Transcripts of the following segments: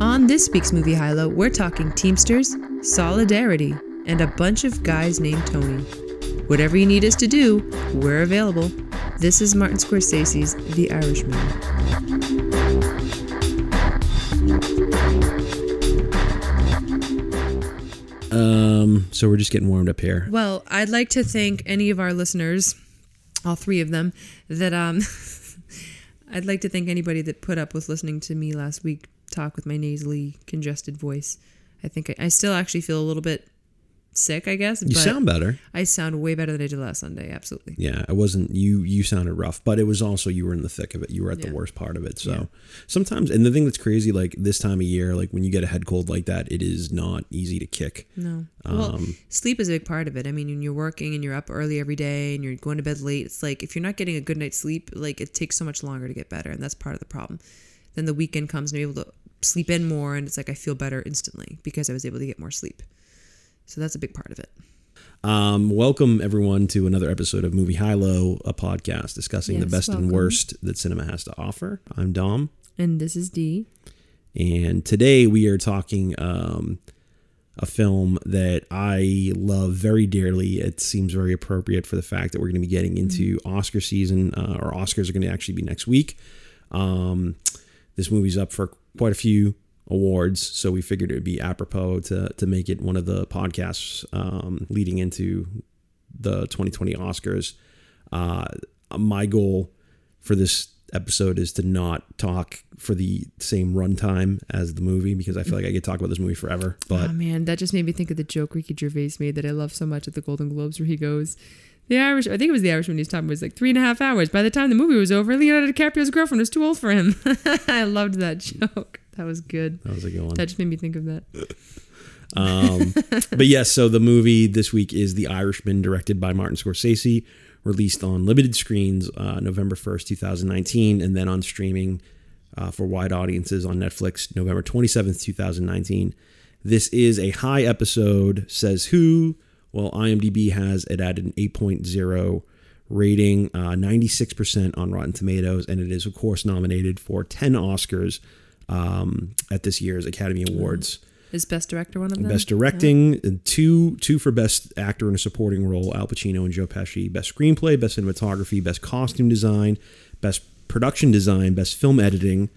On this week's Movie High Low, we're talking Teamsters, Solidarity, and a bunch of guys named Tony. Whatever you need us to do, we're available. This is Martin Scorsese's The Irishman. Um, so we're just getting warmed up here. Well, I'd like to thank any of our listeners, all three of them, that um I'd like to thank anybody that put up with listening to me last week talk with my nasally congested voice. I think I, I still actually feel a little bit sick, I guess. You sound better. I sound way better than I did last Sunday, absolutely. Yeah, I wasn't. You you sounded rough, but it was also you were in the thick of it. You were at the worst part of it. So Yeah. sometimes, and the thing that's crazy, like this time of year, like when you get a head cold like that, it is not easy to kick. No. Well, Um, sleep is a big part of it. I mean, when you're working and you're up early every day and you're going to bed late, it's like if you're not getting a good night's sleep, like it takes so much longer to get better, and that's part of the problem. Then the weekend comes and you're able to sleep in more, and it's like I feel better instantly because I was able to get more sleep. So that's a big part of it. Um, welcome everyone to another episode of Movie High Low, a podcast discussing the Yes, best and worst that cinema has to offer. I'm Dom, And this is D. and today we are talking um, a film that I love very dearly. It seems very appropriate for the fact that we're going to be getting into Oscar season, uh, or Oscars are going to actually be next week. Um, this movie's up for quite a few awards, so we figured it would be apropos to to make it one of the podcasts um, leading into the 2020 Oscars. Uh, my goal for this episode is to not talk for the same runtime as the movie because I feel like I could talk about this movie forever. But oh man, that just made me think of the joke Ricky Gervais made that I love so much at the Golden Globes, where he goes, "The Irish." I think it was the Irishman. He's talking was like three and a half hours. By the time the movie was over, Leonardo DiCaprio's girlfriend was too old for him. I loved that joke. That was good. that was a good one. That just made me think of that. Um, but yes, so the movie this week is The Irishman, directed by Martin Scorsese, released on limited screens uh, November 1st, 2019, and then on streaming uh, for wide audiences on Netflix November 27th, 2019. This is a high episode, says who? Well, IMDb has it at an 8.0 rating, uh, 96% on Rotten Tomatoes, and it is, of course, nominated for 10 Oscars um, at this year's Academy Awards. Is Best Director one of them? Best directing, and two two for best actor in a supporting role, Al Pacino and Joe Pesci. Best screenplay, best cinematography, best costume design, best production design, best film editing,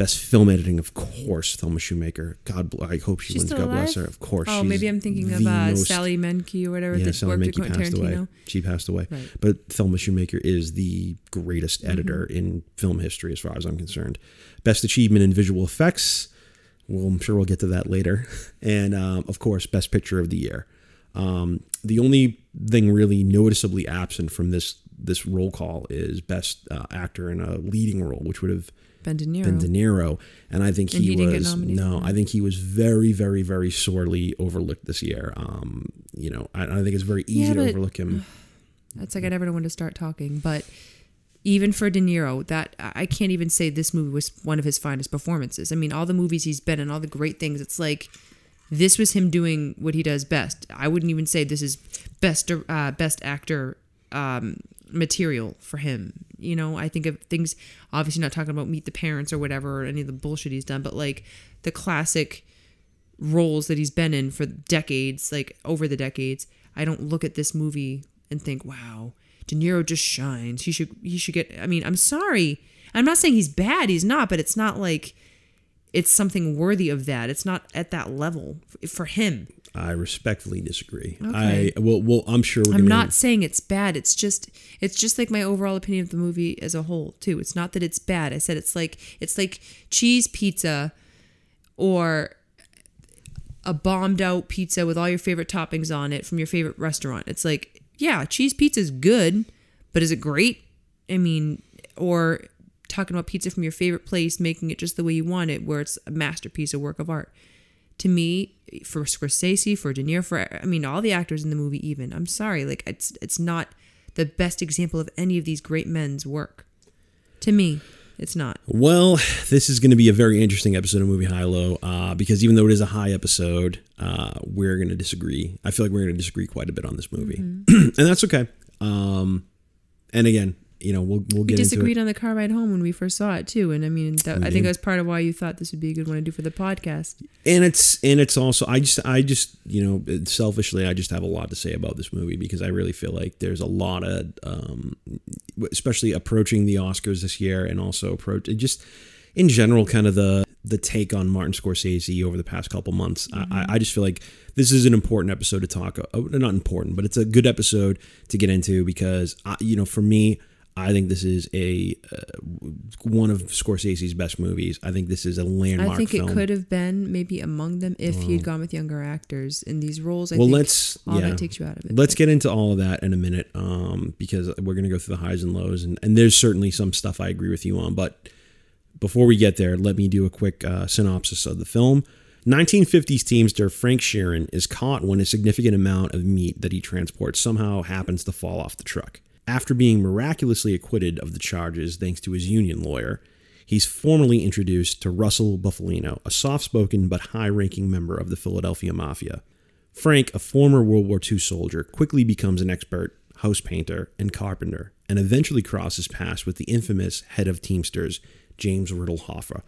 best film editing, of course, Thelma Schoonmaker. God, I hope she She's wins. God bless her. Of course. Oh, maybe I'm thinking of uh, most- Sally Menke or whatever Yeah, that Sally Menke passed away. She passed away. Right. But Thelma Schoonmaker is the greatest Mm-hmm. editor in film history, as far as I'm concerned. Best achievement in visual effects. Well, I'm sure we'll get to that later. And um, of course, best picture of the year. Um, the only thing really noticeably absent from this this roll call is best uh, actor in a leading role, which would have Ben De Niro. been De Niro, and I think And he, he didn't get was no, I think he was very, very, very sorely overlooked this year. Um, you know, I, I think it's very easy Yeah, to overlook him. That's like I never know when to start talking. But even for De Niro, that I can't even say this movie was one of his finest performances. I mean, all the movies he's been in, all the great things. It's like this was him doing what he does best. I wouldn't even say this is best uh, best actor um, material for him. You know, I think of things. Obviously, not talking about Meet the Parents or whatever or any of the bullshit he's done, but like the classic roles that he's been in for decades, like over the decades, I don't look at this movie and think, "Wow, De Niro just shines. He should he should get." I mean, I'm sorry. I'm not saying he's bad. He's not, but it's not like it's something worthy of that. It's not at that level for him. I respectfully disagree. Okay. I well, well, I'm sure we're I'm not saying it's bad. It's just it's just like my overall opinion of the movie as a whole too. It's not that it's bad. I said it's like it's like cheese pizza or a bombed out pizza with all your favorite toppings on it from your favorite restaurant. It's like, yeah, cheese pizza is good, but is it great? I mean, or talking about pizza from your favorite place, making it just the way you want it, where it's a masterpiece, a work of art. To me, for Scorsese, for De Niro, for I mean, all the actors in the movie, even I'm sorry, like it's it's not the best example of any of these great men's work. To me, it's not. Well, this is going to be a very interesting episode of Movie High Low uh, because even though it is a high episode, uh, we're going to disagree. I feel like we're going to disagree quite a bit on this movie, Mm-hmm. and that's okay. Um, and again, you know, we'll we'll We get into disagreed on the car ride home when we first saw it too, and I mean, that, I think that was part of why you thought this would be a good one to do for the podcast. And it's and it's also I just I just you know selfishly I just have a lot to say about this movie because I really feel like there's a lot of um, especially approaching the Oscars this year and also approach just in general kind of the the take on Martin Scorsese over the past couple months. I, I just feel like this is an important episode to talk. Uh, not important, but it's a good episode to get into because I, you know for me. I think this is a uh, one of Scorsese's best movies. I think this is a landmark I think film. it could have been maybe among them if he had gone with younger actors in these roles. I well, think let's all yeah. that takes you out of it. Let's get into all of that in a minute, um, because we're going to go through the highs and lows, and, and there's certainly some stuff I agree with you on. But before we get there, let me do a quick uh, synopsis of the film. 1950s teamster Frank Sheeran is caught when a significant amount of meat that he transports somehow happens to fall off the truck. After being miraculously acquitted of the charges thanks to his union lawyer, he's formally introduced to Russell Bufalino, a soft spoken but high ranking member of the Philadelphia Mafia. Frank, a former World War II soldier, quickly becomes an expert house painter and carpenter, and eventually crosses paths with the infamous head of Teamsters, James Riddle Hoffa.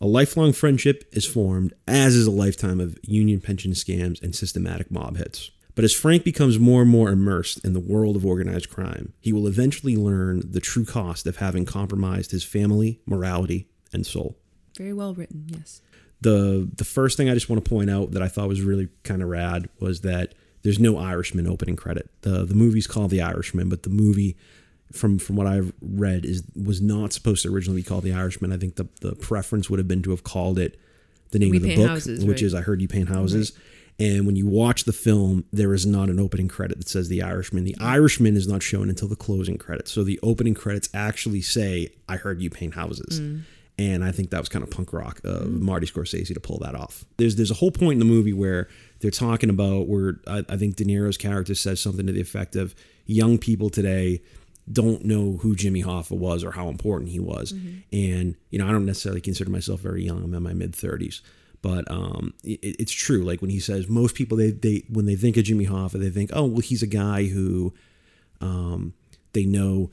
A lifelong friendship is formed, as is a lifetime of union pension scams and systematic mob hits. But as Frank becomes more and more immersed in the world of organized crime, he will eventually learn the true cost of having compromised his family, morality, and soul Very well written, yes. the the first thing I just want to point out that I thought was really kind of rad was that there's no Irishman opening credit. the The movie's called The Irishman, but the movie, from from what I've read, is was not supposed to originally be called The Irishman. I think the the preference would have been to have called it the name We of the book, Houses, which right. is I heard you paint houses. And when you watch the film, there is not an opening credit that says The Irishman. The Irishman is not shown until the closing credits. So the opening credits actually say, I heard you paint houses. Mm. And I think that was kind of punk rock of Marty Scorsese to pull that off. There's there's a whole point in the movie where they're talking about where I, I think De Niro's character says something to the effect of young people today don't know who Jimmy Hoffa was or how important he was. And you know, I don't necessarily consider myself very young. I'm in my mid 30s. But um, it, it's true. Like when he says, most people they, they when they think of Jimmy Hoffa, they think, oh well, he's a guy who um, they know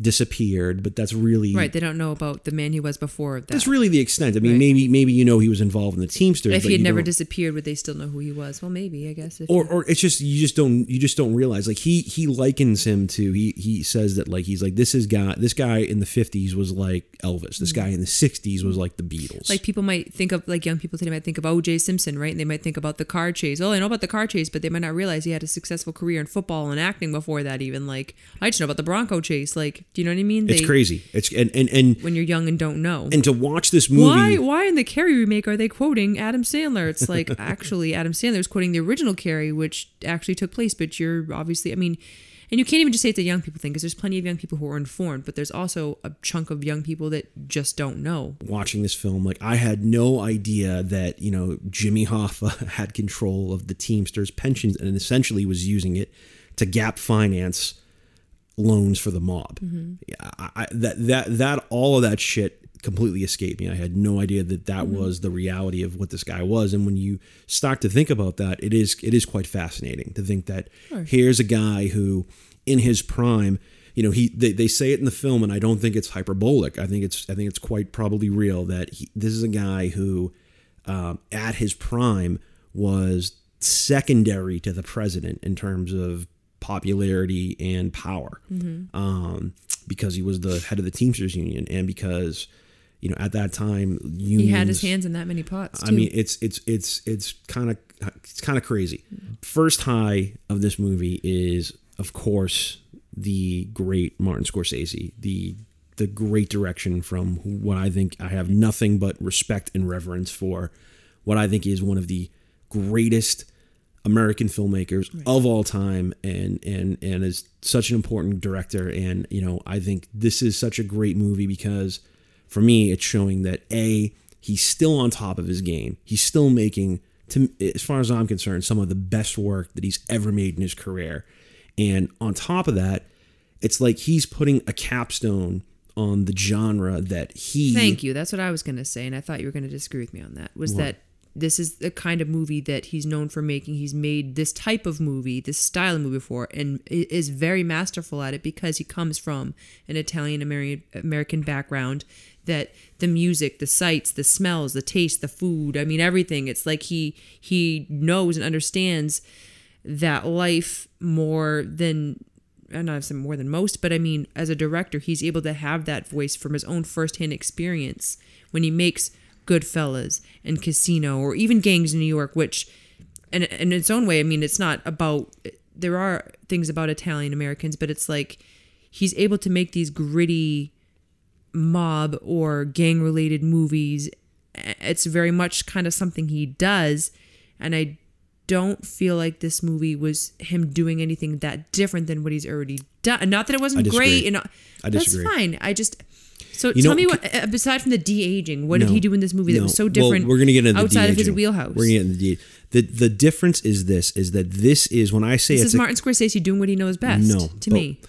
disappeared, but that's really Right, they don't know about the man he was before that. that's really the extent. I mean, Right. maybe maybe you know he was involved in the Teamsters. if he had never don't- disappeared, would they still know who he was? Well, maybe I guess. Or or it's just you just don't you just don't realize like he he likens him to he he says that like he's like this is guy this guy in the 50s was like Elvis this guy in the 60s was like the Beatles Mm. like people might think of like young people today might think of O.J. Simpson, right? And they might think about the car chase. Oh, I know about the car chase, but they might not realize he had a successful career in football and acting before that. Even like I just know about the Bronco chase. Like, do you know what I mean? it's crazy it's and and and, when you're young and don't know. and to watch this movie why why in the Carrie remake are they quoting Adam Sandler? It's like actually Adam Sandler Sandler's quoting the original Carrie, which actually took place, but you're obviously I mean and you can't even just say it's a young people thing because there's plenty of young people who are informed, but there's also a chunk of young people that just don't know. watching this film like I had no idea that you know Jimmy Hoffa had control of the Teamsters pensions and essentially was using it to gap finance loans for the mob. Yeah, I, I, that that that all of that shit completely escaped me. I had no idea that that was the reality of what this guy was. And when you start to think about that, it is it is quite fascinating to think that here's a guy who, in his prime, you know, he they, they say it in the film, and I don't think it's hyperbolic. I think it's I think it's quite probably real that he, this is a guy who, um, at his prime, was secondary to the president in terms of popularity and power, um, because he was the head of the Teamsters Union, and because you know at that time unions, He had his hands in that many pots. Too. I mean, it's it's it's it's kind of it's kind of crazy. First high of this movie is, of course, the great Martin Scorsese, the the great direction from what I think I have nothing but respect and reverence for. What I think is one of the greatest American filmmakers of all time, and and and is such an important director. And you know, I think this is such a great movie because, for me, it's showing that a he's still on top of his game. He's still making, to as far as I'm concerned, some of the best work that he's ever made in his career. And on top of that, it's like he's putting a capstone on the genre that he Thank you. That's what I was going to say, and I thought you were going to disagree with me on that. Was that this is the kind of movie that he's known for making. He's made this type of movie, this style of movie before, and is very masterful at it because he comes from an Italian Ameri- American background. That the music, the sights, the smells, the taste, the food, I mean everything. It's like he he knows and understands that life more than and not saying more than most, but I mean, as a director, he's able to have that voice from his own firsthand experience when he makes Goodfellas and Casino or even Gangs in New York, which, and in its own way, I mean, it's not about, there are things about Italian Americans, but it's like he's able to make these gritty mob or gang related movies. It's very much kind of something he does. And I don't feel like this movie was him doing anything that different than what he's already done. Not that it wasn't disagree. great, and I that's fine. I just so You tell know, me what uh, aside from the de aging, what did he do in this movie that No. was so Well, different? we're gonna get into the outside of his de-aging. wheelhouse. We're gonna get into the the the difference is this: is that this is when I say this it's is a, Martin Scorsese doing what he knows best. No, to me,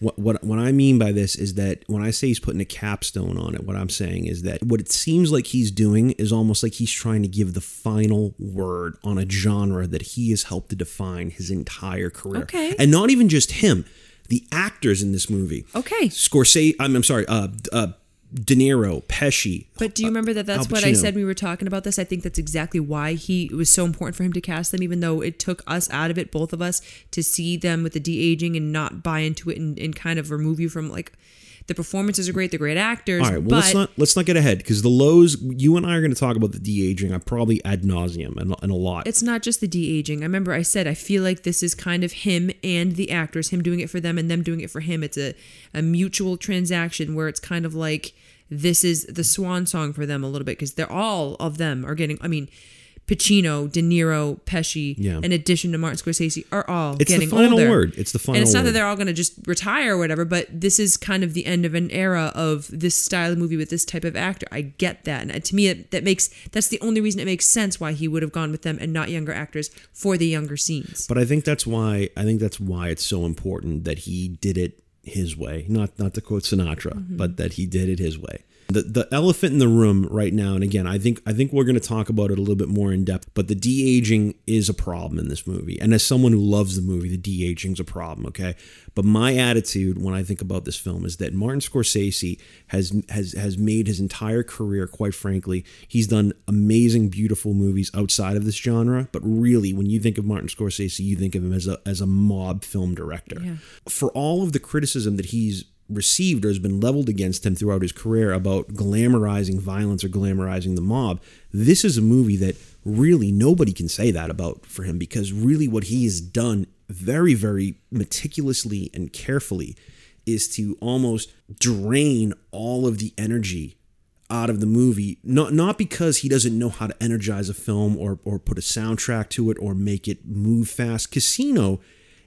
What, what what I mean by this is that when I say he's putting a capstone on it, what I'm saying is that what it seems like he's doing is almost like he's trying to give the final word on a genre that he has helped to define his entire career. Okay. And not even just him, the actors in this movie. Okay. Scorsese, I'm, I'm sorry, uh, uh, De Niro, Pesci. But do you remember that that's what I said when we were talking about this? I think that's exactly why he it was so important for him to cast them, even though it took us out of it, both of us, to see them with the de aging and not buy into it and, and kind of remove you from like the performances are great, they're great actors. All right, well let's not let's not get ahead because the lows. You and I are going to talk about the de aging. I probably ad nauseum and, and a lot. it's not just the de aging. I remember I said I feel like this is kind of him and the actors, him doing it for them and them doing it for him. It's a, a mutual transaction where it's kind of like this is the swan song for them a little bit because they're all of them are getting. I mean, Pacino, De Niro, Pesci, Yeah. in addition to Martin Scorsese, are all It's the final older. word. It's the final And it's not that they're all going to just retire or whatever, but this is kind of the end of an era of this style of movie with this type of actor. I get that, and to me, it, that makes that's the only reason it makes sense why he would have gone with them and not younger actors for the younger scenes. But I think that's why I think that's why it's so important that he did it his way. Not not to quote Sinatra, Mm-hmm. but that he did it his way. The the elephant in the room right now, and again, I think I think we're going to talk about it a little bit more in depth. But the de aging is a problem in this movie, and as someone who loves the movie, the de aging is a problem. Okay, but my attitude when I think about this film is that Martin Scorsese has has has made his entire career, quite frankly, he's done amazing, beautiful movies outside of this genre. But really, when you think of Martin Scorsese, you think of him as a as a mob film director. Yeah. For all of the criticism that he's received or has been leveled against him throughout his career about glamorizing violence or glamorizing the mob, this is a movie that really nobody can say that about for him because really what he has done very, very meticulously and carefully is to almost drain all of the energy out of the movie. Not not because he doesn't know how to energize a film or or put a soundtrack to it or make it move fast. Casino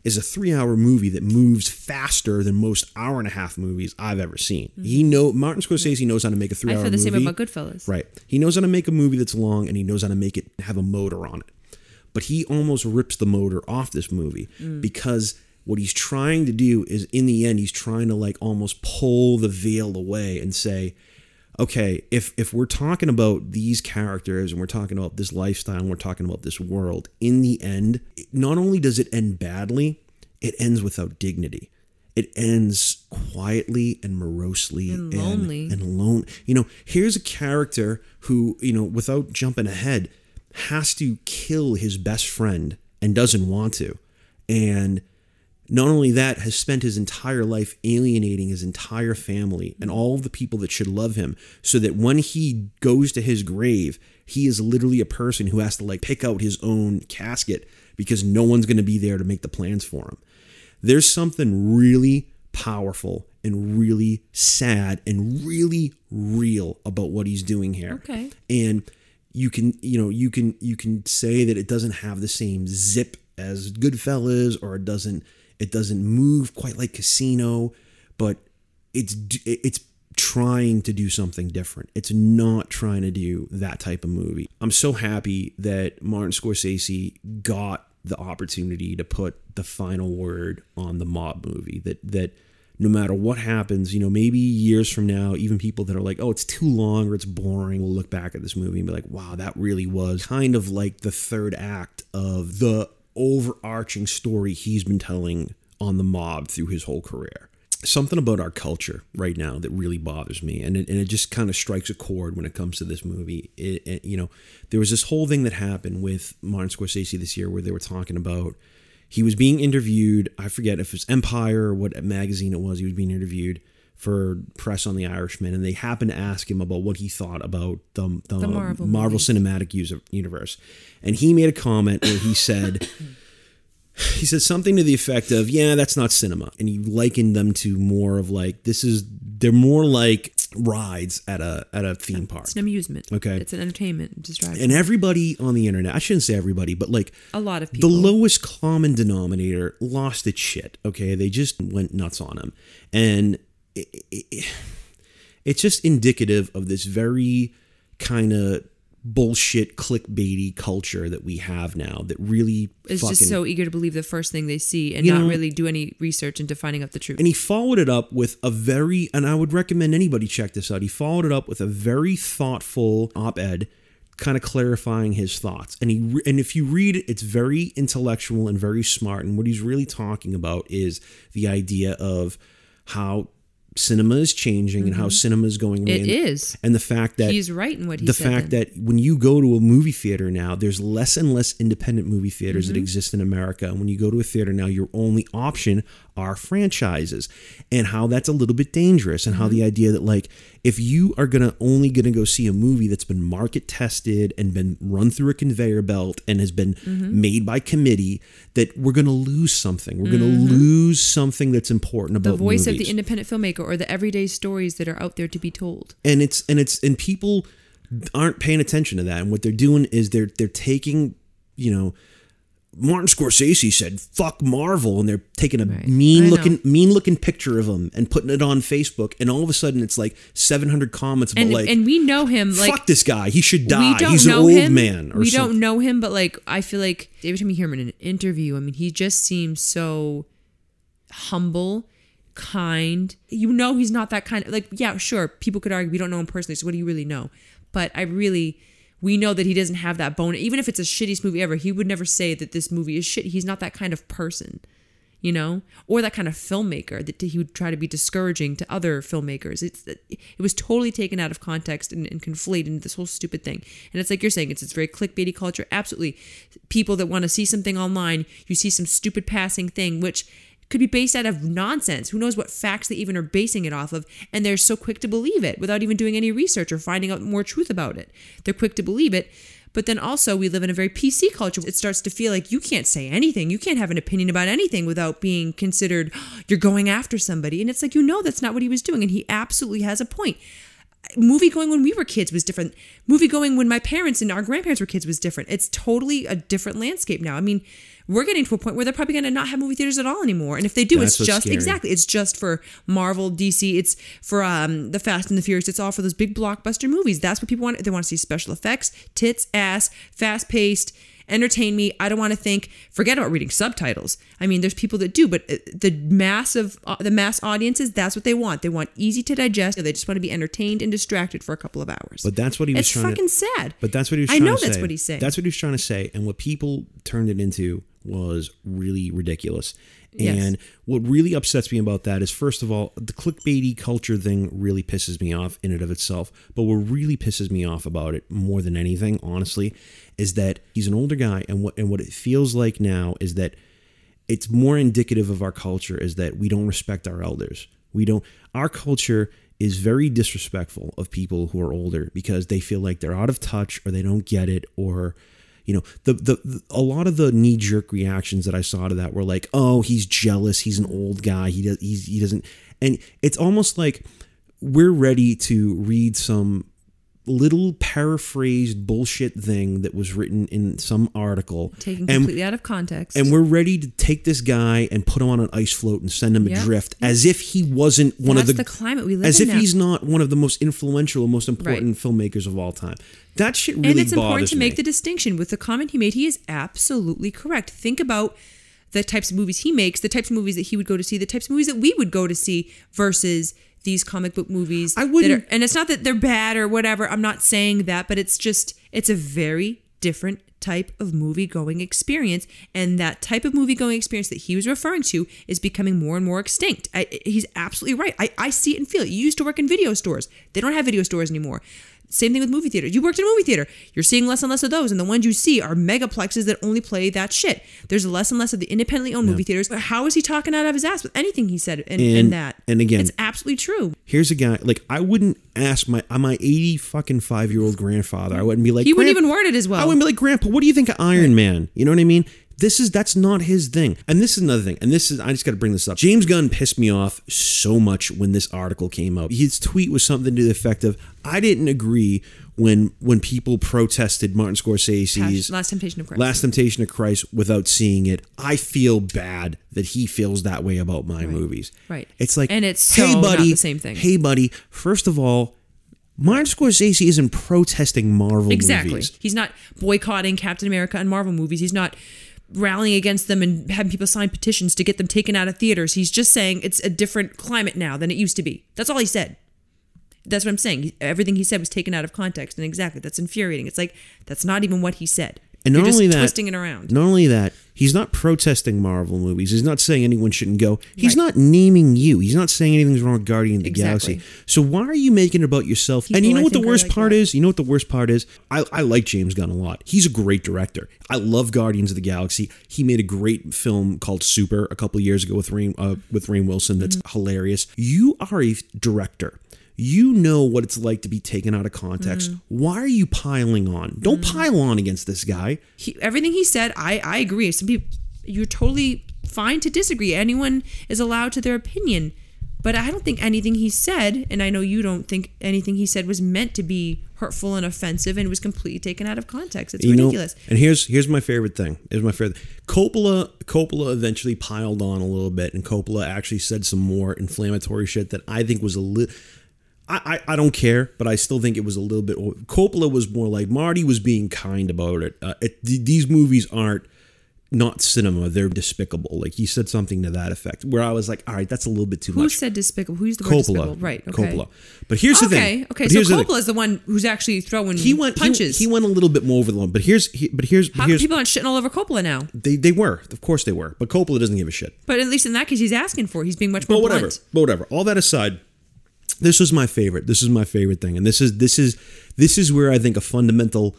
is a 3-hour movie that moves faster than most hour and a half movies I've ever seen. He mm-hmm. know Martin Scorsese knows how to make a 3-hour movie. I movie. feel the same about Goodfellas. Right. He knows how to make a movie that's long and he knows how to make it have a motor on it. But he almost rips the motor off this movie mm. because what he's trying to do is in the end he's trying to like almost pull the veil away and say okay, if if we're talking about these characters and we're talking about this lifestyle and we're talking about this world, in the end, not only does it end badly, it ends without dignity. It ends quietly and morosely And lonely. and, and alone. You know, here's a character who, you know, without jumping ahead, has to kill his best friend and doesn't want to. And not only that, has spent his entire life alienating his entire family and all of the people that should love him, so that when he goes to his grave, he is literally a person who has to like pick out his own casket because no one's going to be there to make the plans for him. There's something really powerful and really sad and really real about what he's doing here. Okay. And you can, you know, you can you can say that it doesn't have the same zip as Goodfellas or it doesn't it doesn't move quite like Casino, but it's it's trying to do something different. It's not trying to do that type of movie. I'm so happy that Martin Scorsese got the opportunity to put the final word on the mob movie that that no matter what happens, you know, maybe years from now, even people that are like, oh, it's too long or it's boring will look back at this movie and be like, wow, that really was kind of like the third act of the overarching story he's been telling on the mob through his whole career. Something about our culture right now that really bothers me, and it, and it just kind of strikes a chord when it comes to this movie. It, it, you know, there was this whole thing that happened with Martin Scorsese this year where they were talking about he was being interviewed. I forget if it's Empire or what magazine it was. He was being interviewed for press on the Irishman, and they happened to ask him about what he thought about the, the, The Marvel Marvel. Cinematic User- Universe, and he made a comment where he said. He said something to the effect of, "Yeah, that's not cinema," and he likened them to more of like this is they're more like rides at a at a theme park. It's an amusement. Okay. It's an entertainment distraction. And everybody on the internet, I shouldn't say everybody, but like a lot of people, the lowest common denominator lost its shit. Okay, they just went nuts on him, and it, it, it's just indicative of this very kind of bullshit clickbaity culture that we have now. That really is fucking. just so eager to believe the first thing they see and not know- really do any research into finding out the truth. and he followed it up with a very, and I would recommend anybody check this out. He followed it up with a very thoughtful op-ed, kind of clarifying his thoughts. And he, and if you read it, it's very intellectual and very smart. And what he's really talking about is the idea of how cinema is changing and how cinema is going away. Mm-hmm. It and, is. and the fact that He's right in what he the fact that when you go to a movie theater now, there's less and less independent movie theaters Mm-hmm. that exist in America. And when you go to a theater now, your only option are franchises, and how that's a little bit dangerous, and how Mm-hmm. the idea that like if you are gonna only gonna go see a movie that's been market tested and been run through a conveyor belt and has been Mm-hmm. made by committee, that we're gonna lose something. We're gonna lose something that's important about Mm-hmm. the voice of the independent filmmaker or the everyday stories that are out there to be told. and it's and it's and people aren't paying attention to that and what they're doing is they're they're taking you know Martin Scorsese said "fuck Marvel" and they're taking a Right. Mean looking mean looking picture of him and putting it on Facebook and all of a sudden it's like 700 comments about And like and we know him like fuck this guy he should die he's an old him. man or we something don't know him, but like I feel like every time you hear him in an interview, I mean, he just seems so humble, kind. You know, he's not that kind of like. Yeah, sure, people could argue we don't know him personally, so what do you really know? But I really. We know that he doesn't have that bone. Even if it's a shittiest movie ever, he would never say that this movie is shit. He's not that kind of person you know, or that kind of filmmaker that he would try to be discouraging to other filmmakers. It's it was totally taken out of context and, and conflated into this whole stupid thing. And it's like you're saying, it's it's very clickbaity culture. Absolutely, people that want to see something online, you see some stupid passing thing, which could be based out of nonsense. Who knows what facts they even are basing it off of? And they're so quick to believe it without even doing any research or finding out more truth about it. They're quick to believe it. But then also, we live in a very PC culture. It starts to feel like you can't say anything. You can't have an opinion about anything without being considered you're going after somebody. And it's like, you know, that's not what he was doing. And he absolutely has a point. Movie going when we were kids was different. Movie going when my parents and our grandparents were kids was different. It's totally a different landscape now. I mean, we're getting to a point where they're probably going to not have movie theaters at all anymore. And if they do, That's it's just scary. exactly it's just for Marvel, DC. It's for um, the Fast and the Furious. It's all for those big blockbuster movies. That's what people want. They want to see special effects, tits, ass, fast paced. Entertain me. I don't want to think. Forget about reading subtitles. I mean, there's people that do, but uh, the massive, uh, the mass audiences, that's what they want. They want easy to digest. They just want to be entertained and distracted for a couple of hours. but that's what he was it's trying fucking to sad. But that's what he was I trying know to say. that's what he's saying. That's what he was trying to say. And what people turned it into was really ridiculous. Yes. And what really upsets me about that is, first of all, the clickbaity culture thing really pisses me off in and of itself. But what really pisses me off about it more than anything, honestly, is that he's an older guy, and what and what it feels like now is that it's more indicative of our culture is that we don't respect our elders. We don't. Our culture is very disrespectful of people who are older because they feel like they're out of touch or they don't get it or you know the, the the a lot of the knee jerk reactions that I saw to that were like oh he's jealous. He's an old guy. He does he doesn't and it's almost like we're ready to read some little paraphrased bullshit thing that was written in some article Taken and completely out of context. and we're ready to take this guy and put him on an ice float and send him Yep. adrift as if he wasn't one That's of the, the climate we live as in if now. he's not one of the most influential and most important filmmakers of all time. That shit really and it's important to make me. the distinction with the comment he made. He is absolutely correct. Think about the types of movies he makes, the types of movies that he would go to see, the types of movies that we would go to see versus these comic book movies. I wouldn't- are- and it's not that they're bad or whatever. I'm not saying that, but it's just it's a very different type of movie going experience and that type of movie going experience that he was referring to is becoming more and more extinct I, he's absolutely right I, I see it and feel it you used to work in video stores they don't have video stores anymore same thing with movie theaters. You worked in a movie theater. You're seeing less and less of those, and the ones you see are megaplexes that only play that shit. There's less and less of the independently owned movie theaters. How is he talking out of his ass with anything he said in, in that? and again- it's absolutely true. Here's a guy like I wouldn't ask my uh, my 80 fucking five year old grandfather. I wouldn't be like He wouldn't even word it as well. I wouldn't be like, Grandpa, what do you think of Iron Man? You know what I mean? This is that's not his thing. And this is another thing. And this is I just got to bring this up. James Gunn pissed me off so much when this article came out. His tweet was something to the effect of, "I didn't agree when when people protested Martin Scorsese's Last Temptation of Christ. Last Temptation of Christ without seeing it. I feel bad that he feels that way about my movies. Right. It's like, And it's hey, so not buddy, the same thing. Hey, buddy. First of all, Martin Scorsese isn't protesting Marvel Exactly. movies. He's not boycotting Captain America and Marvel movies. He's not rallying against them and having people sign petitions to get them taken out of theaters. He's just saying it's a different climate now than it used to be. That's all he said. That's what I'm saying. Everything he said was taken out of context, and exactly that's infuriating. It's like that's not even what he said. And You're not only that, twisting it around. Not only that, he's not protesting Marvel movies. He's not saying anyone shouldn't go. He's Right. not naming you. He's not saying anything's wrong with Guardian of the Exactly. Galaxy. So why are you making it about yourself? and you know I what the worst like part that. is? You know what the worst part is? I, I like James Gunn a lot. He's a great director. I love Guardians of the Galaxy. He made a great film called Super a couple years ago with Rain uh, with Rain Wilson. That's Mm-hmm. hilarious. You are a director. You know what it's like to be taken out of context. Mm. Why are you piling on? Don't pile on against this guy. he, everything he said, I, I agree. Some people, you're totally fine to disagree. Anyone is allowed to their opinion. But I don't think anything he said, and I know you don't think anything he said was meant to be hurtful and offensive and was completely taken out of context. It's You know, ridiculous. and here's here's my favorite thing. Here's my favorite. Coppola Coppola eventually piled on a little bit, and Coppola actually said some more inflammatory shit that I think was a little. I, I, I don't care, but I still think it was a little bit. Coppola was more like Marty was being kind about it. Uh, it th- these movies aren't not cinema; they're despicable. Like he said something to that effect, where I was like, all right, that's a little bit too Who much. Who said despicable? Who's the word Coppola, despicable? Right. Okay. Coppola. But here's the Okay. thing. Okay. But So. Coppola is the one who's actually throwing He went punches. He, went a little bit more over the line. But here's he, but here's How here's people aren't shitting all over Coppola now? they they were of course they were. But Coppola doesn't give a shit. But at least in that case, he's asking for. it. He's being much more But whatever. blunt. But whatever. All that aside, this was my favorite. This is my favorite thing, and this is this is this is where I think a fundamental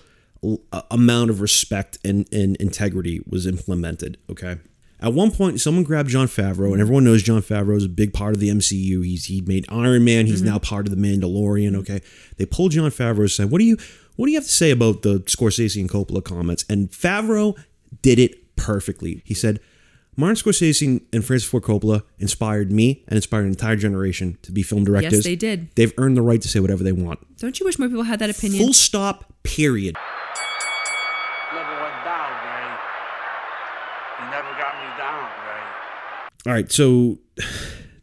uh, amount of respect and, and integrity was implemented. Okay. At one point, someone grabbed Jon Favreau, and everyone knows Jon Favreau is a big part of the MCU. He's he made Iron Man. He's now part of the Mandalorian. Okay, they pulled Jon Favreau and said, "What do you what do you have to say about the Scorsese and Coppola comments?" And Favreau did it perfectly. He said, Martin Scorsese and Francis Ford Coppola inspired me and inspired an entire generation to be film directors. Yes, they did. They've earned the right to say whatever they want. Don't you wish more people had that opinion? Full stop, period. Never went down, Ray. You never got me down, Ray. All right, so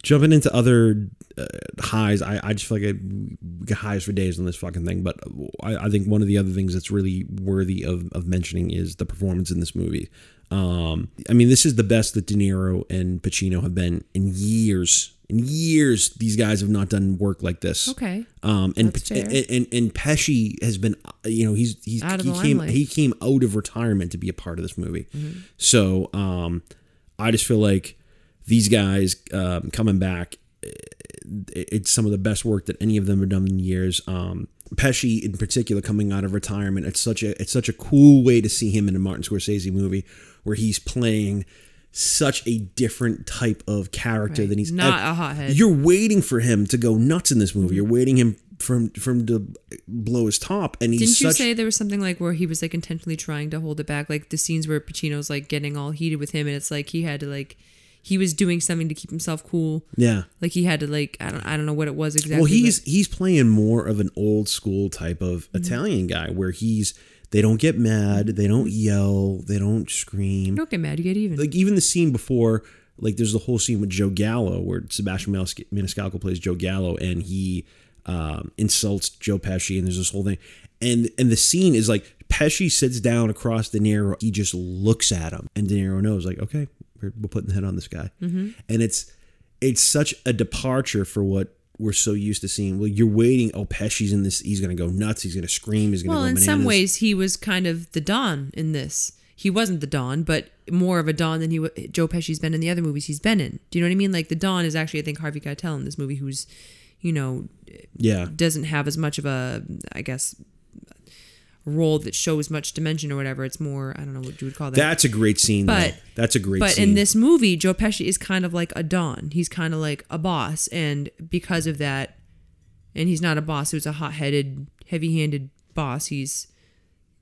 jumping into other uh, highs, I, I just feel like I we got highs for days on this fucking thing. But I, I think one of the other things that's really worthy of, of mentioning is the performance in this movie. Um, I mean, this is the best that De Niro and Pacino have been in years. In years, these guys have not done work like this. Okay. Um, and, That's and fair. and and Pesci has been, you know, he's he's Out of he the came limelight. he came out of retirement to be a part of this movie. Mm-hmm. So um, I just feel like these guys um, coming back, it- it's some of the best work that any of them have done in years. Um, Pesci, in particular, coming out of retirement, it's such a it's such a cool way to see him in a Martin Scorsese movie where he's playing such a different type of character Right. than he's Not a hothead. You're waiting for him to go nuts in this movie. Mm-hmm. You're waiting him from from to blow his top, and he's Didn't you such. say there was something like where he was like intentionally trying to hold it back, like the scenes where Pacino's like getting all heated with him, and it's like he had to like he was doing something to keep himself cool. yeah. Like he had to like I don't I don't know what it was exactly. Well, he's but- he's playing more of an old school type of Mm-hmm. Italian guy where he's they don't get mad, they don't yell, they don't scream. don't get mad, you get even. Like even the scene before, like there's the whole scene with Joe Gallo where Sebastian Maniscalco plays Joe Gallo and he um, insults Joe Pesci and there's this whole thing, and and the scene is like Pesci sits down across De Niro, he just looks at him, and De Niro knows like okay, we're, we're putting the head on this guy, mm-hmm. and it's it's such a departure for what we're so used to seeing. Well, you're waiting. Oh, Pesci's in this. He's gonna go nuts. He's gonna scream. He's gonna Well, go in bananas. some ways, he was kind of the Don in this. He wasn't the Don, but more of a Don than he Joe Pesci's been in the other movies he's been in. Do you know what I mean? Like the Don is actually, I think, Harvey Keitel in this movie, who's, you know, yeah, doesn't have as much of a, I guess, role that shows much dimension or whatever. It's more, I don't know what you would call that. that's a great scene. But- though. that's a great. but scene. in this movie, Joe Pesci is kind of like a Don. He's kind of like a boss, and because of that, and he's not a boss who's a hot-headed, heavy-handed boss. He's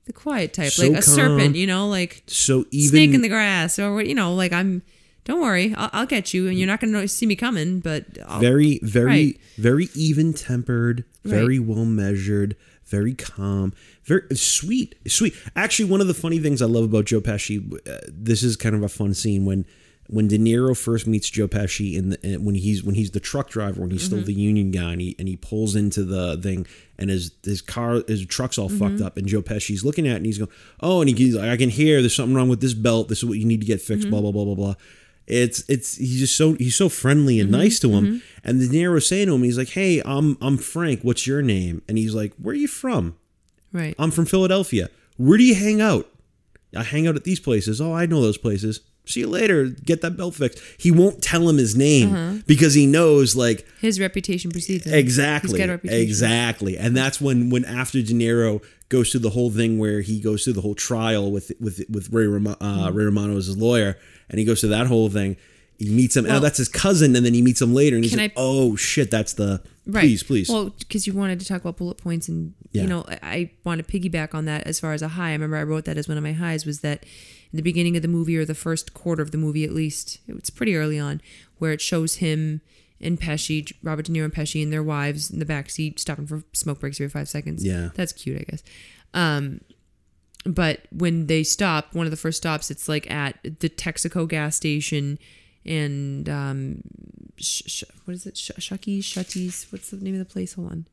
the quiet type, So like a calm. serpent, you know, like so even snake in the grass, or you know, like I'm. Don't worry, I'll, I'll get you, and you're not going to see me coming. But I'll, very very Right. very even tempered very Right. well measured very calm very sweet sweet actually one of the funny things i love about joe pesci uh, this is kind of a fun scene when when De Niro first meets Joe Pesci uh, when he's when he's the truck driver when he's still Mm-hmm. the union guy and he, and he pulls into the thing and his his car his truck's all fucked Mm-hmm. up and Joe Pesci's looking at it and he's going oh and he's like I can hear there's something wrong with this belt this is what you need to get fixed Mm-hmm. blah blah blah blah blah it's it's he's just so he's so friendly Mm-hmm. and nice to him and De Niro's saying to him he's like hey I'm I'm Frank what's your name and he's like where are you from right. I'm from Philadelphia where do you hang out I hang out at these places oh I know those places see you later get that belt fixed he won't tell him his name Uh-huh. because he knows like His reputation precedes him. Exactly. He's got a reputation. Exactly. And that's when when after De Niro goes through the whole thing where he goes through the whole trial with with with Ray, Roma, uh, Mm-hmm. Ray Romano as his lawyer, and he goes to that whole thing. He meets him. oh, that's his cousin, and then he meets him later, and he's like, I- "Oh shit, that's the Right. please, please." Well, because you wanted to talk about bullet points, and Yeah. you know, I, I want to piggyback on that as far as a high. I remember I wrote that as one of my highs was that in the beginning of the movie or the first quarter of the movie, at least, it's pretty early on, where it shows him and Pesci, Robert De Niro and Pesci, and their wives in the back seat stopping for smoke breaks every five seconds. Yeah. that's cute, I guess. Um, but when they stop, one of the first stops, it's like at the Texaco gas station, and um, sh- sh- what is it? Sh- Shuckies, Shutties. What's the name of the place? Hold on,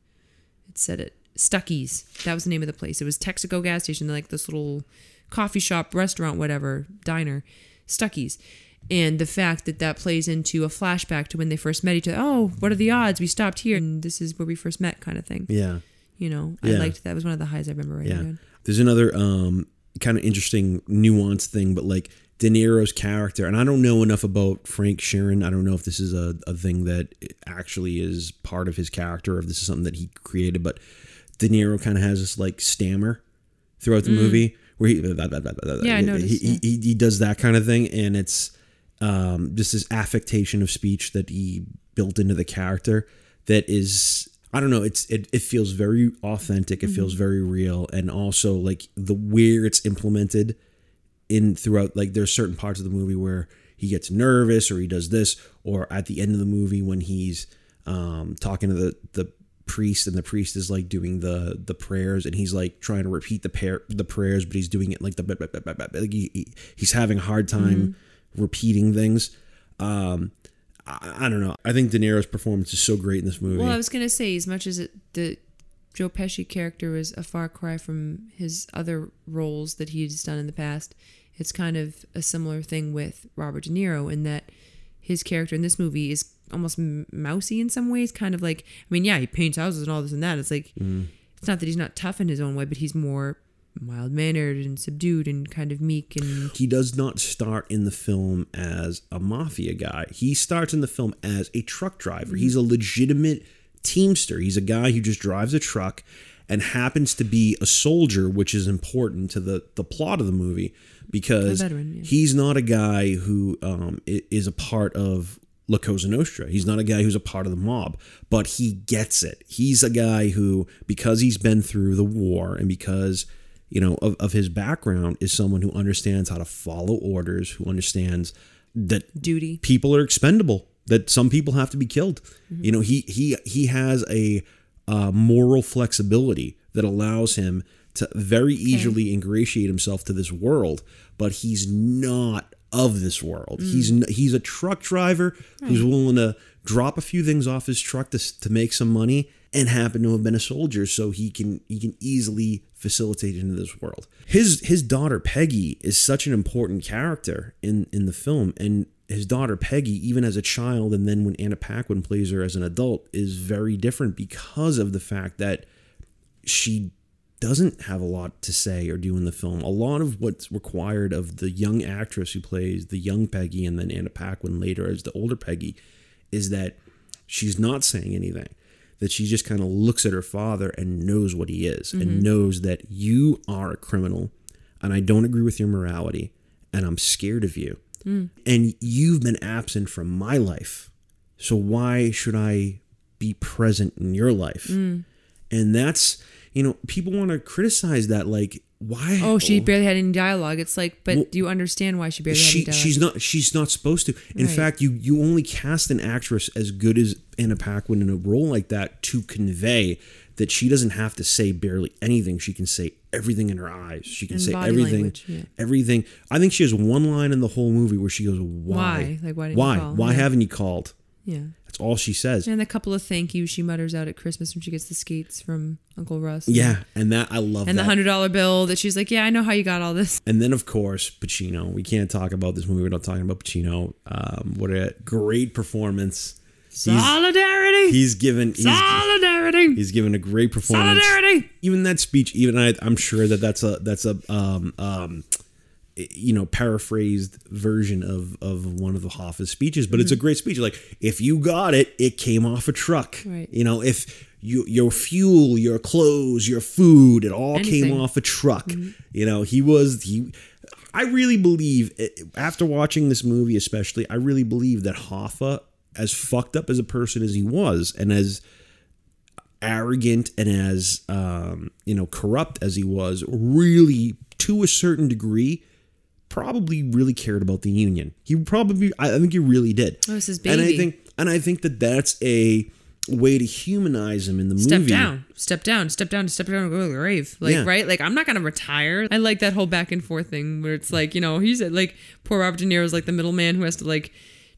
it said it. Stuckey's. That was the name of the place. It was Texaco gas station, like this little coffee shop, restaurant, whatever, diner. Stuckey's. And the fact that that plays into a flashback to when they first met each other. Oh, what are the odds? We stopped here, and this is where we first met, kind of thing. yeah. You know, I liked that. Was one of the highs I remember writing Yeah. There's another um, kind of interesting nuanced thing, but like De Niro's character, and I don't know enough about Frank Sheeran. I don't know if this is a, a thing that actually is part of his character, or if this is something that he created, but De Niro kind of has this like stammer throughout the movie where he Mm. Yeah, I noticed, he, he, he does that kind of thing, and it's um, just this affectation of speech that he built into the character that is I don't know it's it, it feels very authentic it Mm-hmm. feels very real and also like the where it's implemented in throughout like there's certain parts of the movie where he gets nervous or he does this or at the end of the movie when he's um, talking to the the priest and the priest is like doing the the prayers and he's like trying to repeat the prayer the prayers but he's doing it like the like he, he- he's having a hard time repeating things um I, I don't know i think de niro's performance is so great in this movie Well, I was gonna say, as much as it, the Joe Pesci character was a far cry from his other roles that he's done in the past, it's kind of a similar thing with Robert De Niro in that his character in this movie is almost m- mousy in some ways. Kind of like, I mean, yeah, he paints houses and all this and that. It's like, mm-hmm. it's not that he's not tough in his own way, but he's more mild mannered and subdued and kind of meek and he does not start in the film as a mafia guy. He starts in the film as a truck driver. He's a legitimate teamster. He's a guy who just drives a truck and happens to be a soldier, which is important to the the plot of the movie because veteran, yeah. he's not a guy who um, is a part of La Cosa Nostra. He's not a guy who's a part of the mob, but he gets it. He's a guy who, because he's been through the war and because you know of, of his background, is someone who understands how to follow orders, who understands that duty. people are expendable that some people have to be killed. You know he he he has a uh, moral flexibility that allows him to very easily ingratiate himself to this world but he's not of this world. He's he's a truck driver who's willing to drop a few things off his truck to, to make some money and happen to have been a soldier so he can he can easily facilitate into this world. His his daughter Peggy is such an important character in in the film and his daughter Peggy even as a child and then when Anna Paquin plays her as an adult is very different because of the fact that she doesn't have a lot to say or do in the film. A lot of what's required of the young actress who plays the young Peggy and then Anna Paquin later as the older Peggy is that she's not saying anything. That she just kind of looks at her father and knows what he is and mm-hmm. knows that you are a criminal and I don't agree with your morality and I'm scared of you. Mm. And you've been absent from my life. So why should I be present in your life? Mm. And that's, you know, people want to criticize that like why Oh, she barely had any dialogue. It's like, but do you understand why she barely had any dialogue? she's not she's not supposed to. In Right. fact, you you only cast an actress as good as Anna Paquin in a role like that to convey that she doesn't have to say barely anything. She can say everything in her eyes. She can And say everything. language, yeah. Everything. I think she has one line in the whole movie where she goes, "Why? Why? Like, why why? call?" Why Yeah. haven't you called?" yeah. That's all she says. And a couple of thank yous she mutters out at Christmas when she gets the skates from Uncle Russ. Yeah, and that I love And the hundred dollar bill that she's like, yeah, I know how you got all this. And then, of course, Pacino. We can't talk about this movie without talking about Pacino. Um, what a great performance! He's, Solidarity. he's given he's, Solidarity. he's given a great performance. Solidarity. Even that speech, even I, I'm sure that that's a that's a um, um, you know paraphrased version of of one of the Hoffa's speeches, but it's a great speech. Like if you got it, it came off a truck. Right. You know if. You, your fuel, your clothes, your food, it all came off a truck. You know, he was he I really believe eh, after watching this movie especially, I really believe that Hoffa as fucked up as a person as he was and as arrogant and as um, you know corrupt as he was, really to a certain degree, probably really cared about the union. He probably, I think he really did. Oh, it's his And I think, and I think that that's a way to humanize him in the Step movie. Step down, step down, step down, step down, go to the grave. Like, Yeah. right? Like, I'm not gonna retire. I like that whole back and forth thing where it's like, you know, he's like poor Robert De Niro's like the middleman who has to like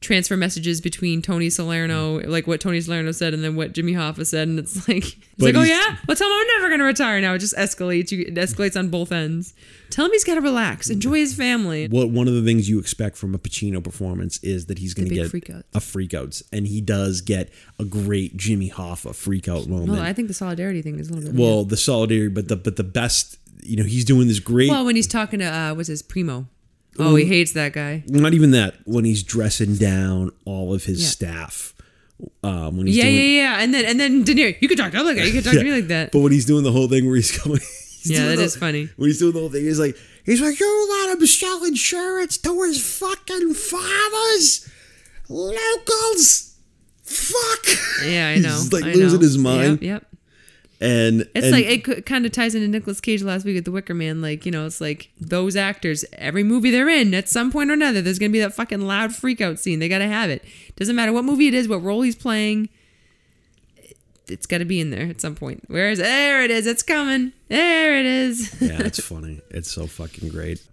transfer messages between Tony Salerno, like what Tony Salerno said, and then what Jimmy Hoffa said, and it's like, it's But like, oh yeah, well tell him I'm never gonna retire now. It just escalates. You, it escalates on both ends. Tell him he's gotta relax, enjoy his family. what one of the things you expect from a Pacino performance is that he's going to get freak out. a freak outs, and he does get a great Jimmy Hoffa freak out moment. Well, I think the solidarity thing is a little bit. well, the solidarity, but the but the best, you know, he's doing this great. well, when he's talking to uh, what's his primo? Oh, he hates that guy. not even that when he's dressing down all of his Yeah. staff. Um, when he's Yeah, doing, yeah, yeah. And then and then De Niro, you can talk to him like that. You can talk to me like that. But when he's doing the whole thing where he's coming, he's Yeah, that the- is funny. When he's doing the whole thing, he's like, he's like, you let him sell insurance to his fucking fathers, locals. Fuck. Yeah, I know. he's like I losing know. his mind, Yep. yep. And It's and- like it kind of ties into Nicolas Cage last week at The Wicker Man. Like you know, it's like those actors. Every movie they're in, at some point or another, there's gonna be that fucking loud freak out scene. They gotta have it. Doesn't matter what movie it is, what role he's playing. It's got to be in there at some point. Where is there? It is. It's coming. There it is. yeah, it's funny. It's so fucking great.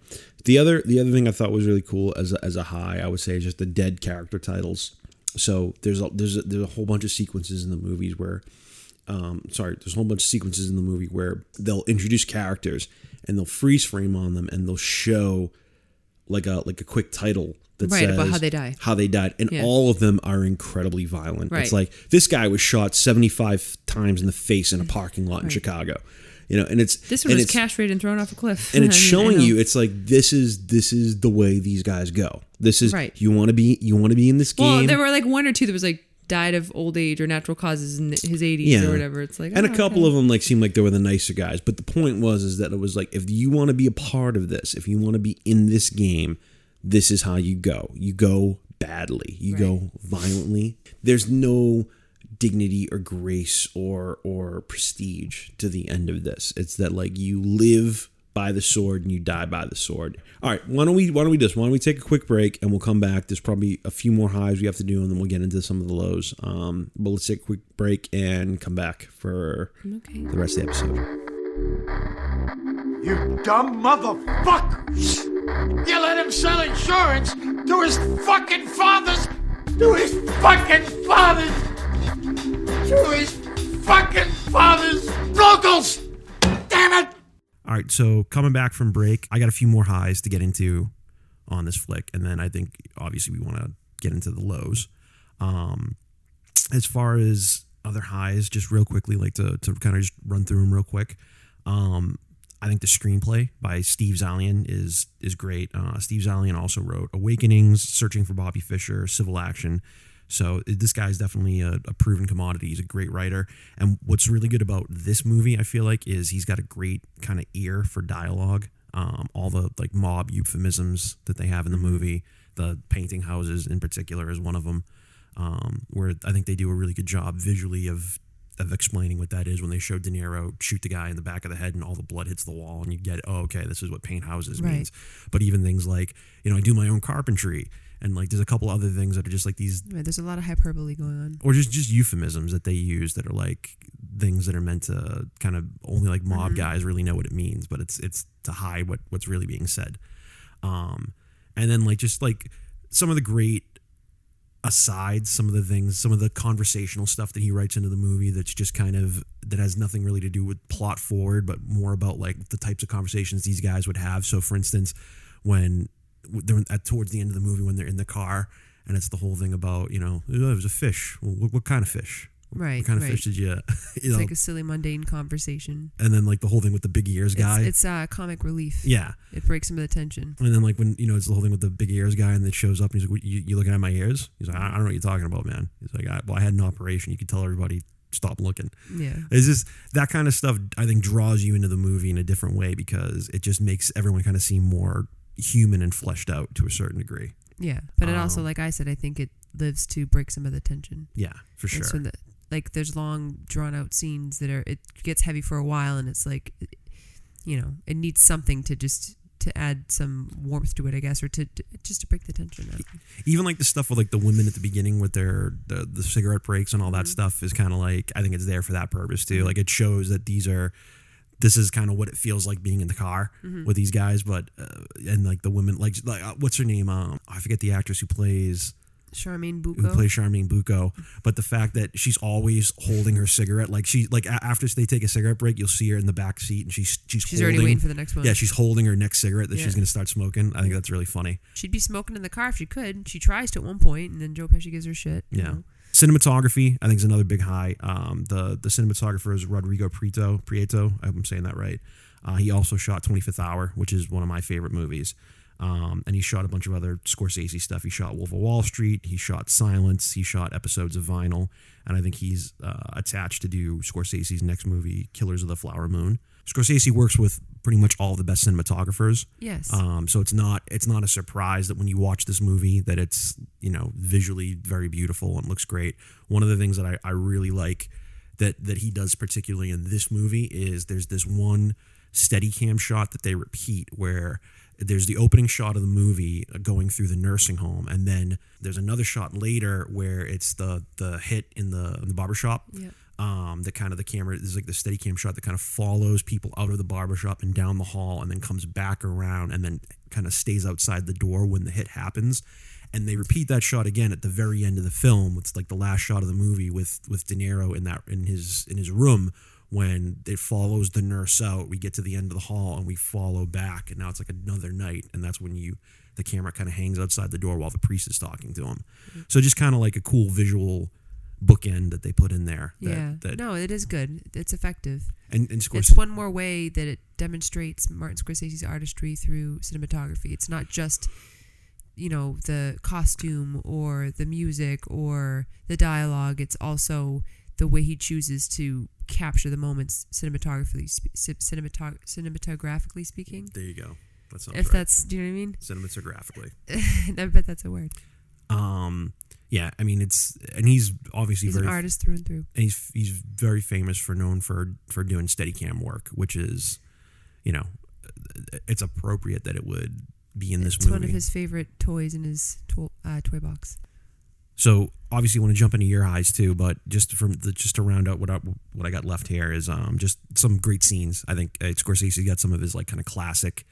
The other the other thing I thought was really cool as a, as a high, I would say, is just the dead character titles. So there's a, there's a, there's a whole bunch of sequences in the movies where, um, sorry, there's a whole bunch of sequences in the movie where they'll introduce characters and they'll freeze frame on them and they'll show like a like a quick title that Right, says about how they die. how they died, and Yeah. all of them are incredibly violent. It's like this guy was shot 75 times in the face in a parking lot in Chicago. You know, and it's This one was castrated and thrown off a cliff. and it's I mean, showing you it's like this is this is the way these guys go this is Right. you want to be you want to be in this game. Well, there were like one or two that was like died of old age or natural causes in his 80s yeah. or whatever. It's like and oh, a couple okay. of them like seemed like they were the nicer guys but the point was is that it was like if you want to be a part of this if you want to be in this game this is how you go. You go badly. You go violently. There's no dignity or grace or or prestige to the end of this. It's that like you live by the sword and you die by the sword all right why don't we why don't we do this why don't we take a quick break and we'll come back there's probably a few more highs we have to do and then we'll get into some of the lows um but let's take a quick break and come back for Okay. the rest of the episode You dumb motherfucker! You let him sell insurance to his fucking father's to his fucking father's, to his fucking father's locals. Damn it! All right, so coming back from break, I got a few more highs to get into on this flick, and then I think obviously we want to get into the lows. Um, as far as other highs, just real quickly, like to to kind of just run through them real quick. Um, I think the screenplay by Steve Zaillian is is great. Uh, Steve Zaillian also wrote Awakenings, Searching for Bobby Fischer, Civil Action. So this guy's definitely a, a proven commodity. He's a great writer. And what's really good about this movie, I feel like, is he's got a great kind of ear for dialogue. Um, all the like mob euphemisms that they have in the movie, the painting houses in particular is one of them. Um, where I think they do a really good job visually of of explaining what that is when they show De Niro shoot the guy in the back of the head and all the blood hits the wall and you get oh okay this is what paint houses Right. means. But even things like you know I do my own carpentry and like there's a couple other things that are just like these Right, there's a lot of hyperbole going on. or just just euphemisms that they use that are like things that are meant to kind of only like mob guys really know what it means but it's it's to hide what what's really being said. Um and then like just like some of the great asides some of the things some of the conversational stuff that he writes into the movie that's just kind of that has nothing really to do with plot forward but more about like the types of conversations these guys would have. So for instance when at towards the end of the movie when they're in the car and it's the whole thing about you know oh, it was a fish well, what, what kind of fish Right, what kind of right. fish did you, you It's know like a silly, mundane conversation. and then like the whole thing with the big ears guy It's, it's uh, comic relief. yeah It breaks some of the tension. and then like when you know it's the whole thing with the big ears guy and it shows up and he's like "What, you, you looking at my ears he's like I, I don't know what you're talking about man he's like I, well I had an operation you could tell everybody stop looking Yeah. it's just that kind of stuff I think draws you into the movie in a different way because it just makes everyone kind of seem more human and fleshed out to a certain degree Yeah. But it also, Um, like I said, I think it lives to break some of the tension. yeah for sure That's when the, like there's long drawn out scenes that are it gets heavy for a while and it's like you know it needs something to just to add some warmth to it I guess or to, to just to break the tension even like the stuff with like the women at the beginning with their the, the cigarette breaks and all that stuff is kind of like I think it's there for that purpose too. Like it shows that these are this is kind of what it feels like being in the car with these guys, but uh, and like the women like like uh, what's her name? Um, I forget the actress who plays Charmaine who Bucco. plays Charmaine Bucco, but the fact that she's always holding her cigarette, like she like a- after they take a cigarette break, you'll see her in the back seat and she's she's She's holding, already waiting for the next one. Yeah, she's holding her next cigarette that Yeah. she's going to start smoking. I think that's really funny. She'd be smoking in the car if she could. She tries to at one point, and then Joe Pesci gives her shit. you Yeah. know. Cinematography, I think, is another big high. Um, the the cinematographer is Rodrigo Prieto. Prieto, I hope I'm saying that right. Uh, he also shot 25th Hour, which is one of my favorite movies. Um, and he shot a bunch of other Scorsese stuff. He shot Wolf of Wall Street. He shot Silence. He shot episodes of Vinyl. And I think he's uh, attached to do Scorsese's next movie, Killers of the Flower Moon. Scorsese works with pretty much all the best cinematographers. Yes. Um, so it's not it's not a surprise that when you watch this movie that it's you know visually very beautiful and looks great. One of the things that I, I really like that that he does particularly in this movie is there's this one steady cam shot that they repeat where there's the opening shot of the movie going through the nursing home and then there's another shot later where it's the the hit in the in the barber shop Yeah. Um, the kind of the camera is like the steady cam shot that kind of follows people out of the barbershop and down the hall and then comes back around and then kind of stays outside the door when the hit happens. And they repeat that shot again at the very end of the film it's like the last shot of the movie with with De Niro in that in his in his room when it follows the nurse out. We get to the end of the hall and we follow back and now it's like another night. And that's when you the camera kind of hangs outside the door while the priest is talking to him. So just kind of like a cool visual bookend that they put in there that, yeah. that no, it is good. It's effective. and, and Scorsese, It's one more way that it demonstrates Martin Scorsese's artistry through cinematography. It's not just, you know, the costume or the music or the dialogue. It's also the way he chooses to capture the moments cinematographically, cinematog- cinematographically speaking. there you go that If right that's, do you know what I mean? cinematographically I bet that's a word. um yeah i mean it's and he's obviously He's very an artist through and through. and he's he's very famous for known for for doing steady cam work which is you know it's appropriate that it would be in this It's movie one of his favorite toys in his to- uh, toy box. So obviously, want to jump into your highs too, but just from the, just to round out what I, what I got left here is um just some great scenes. I think uh, Scorsese got some of his like kind of classic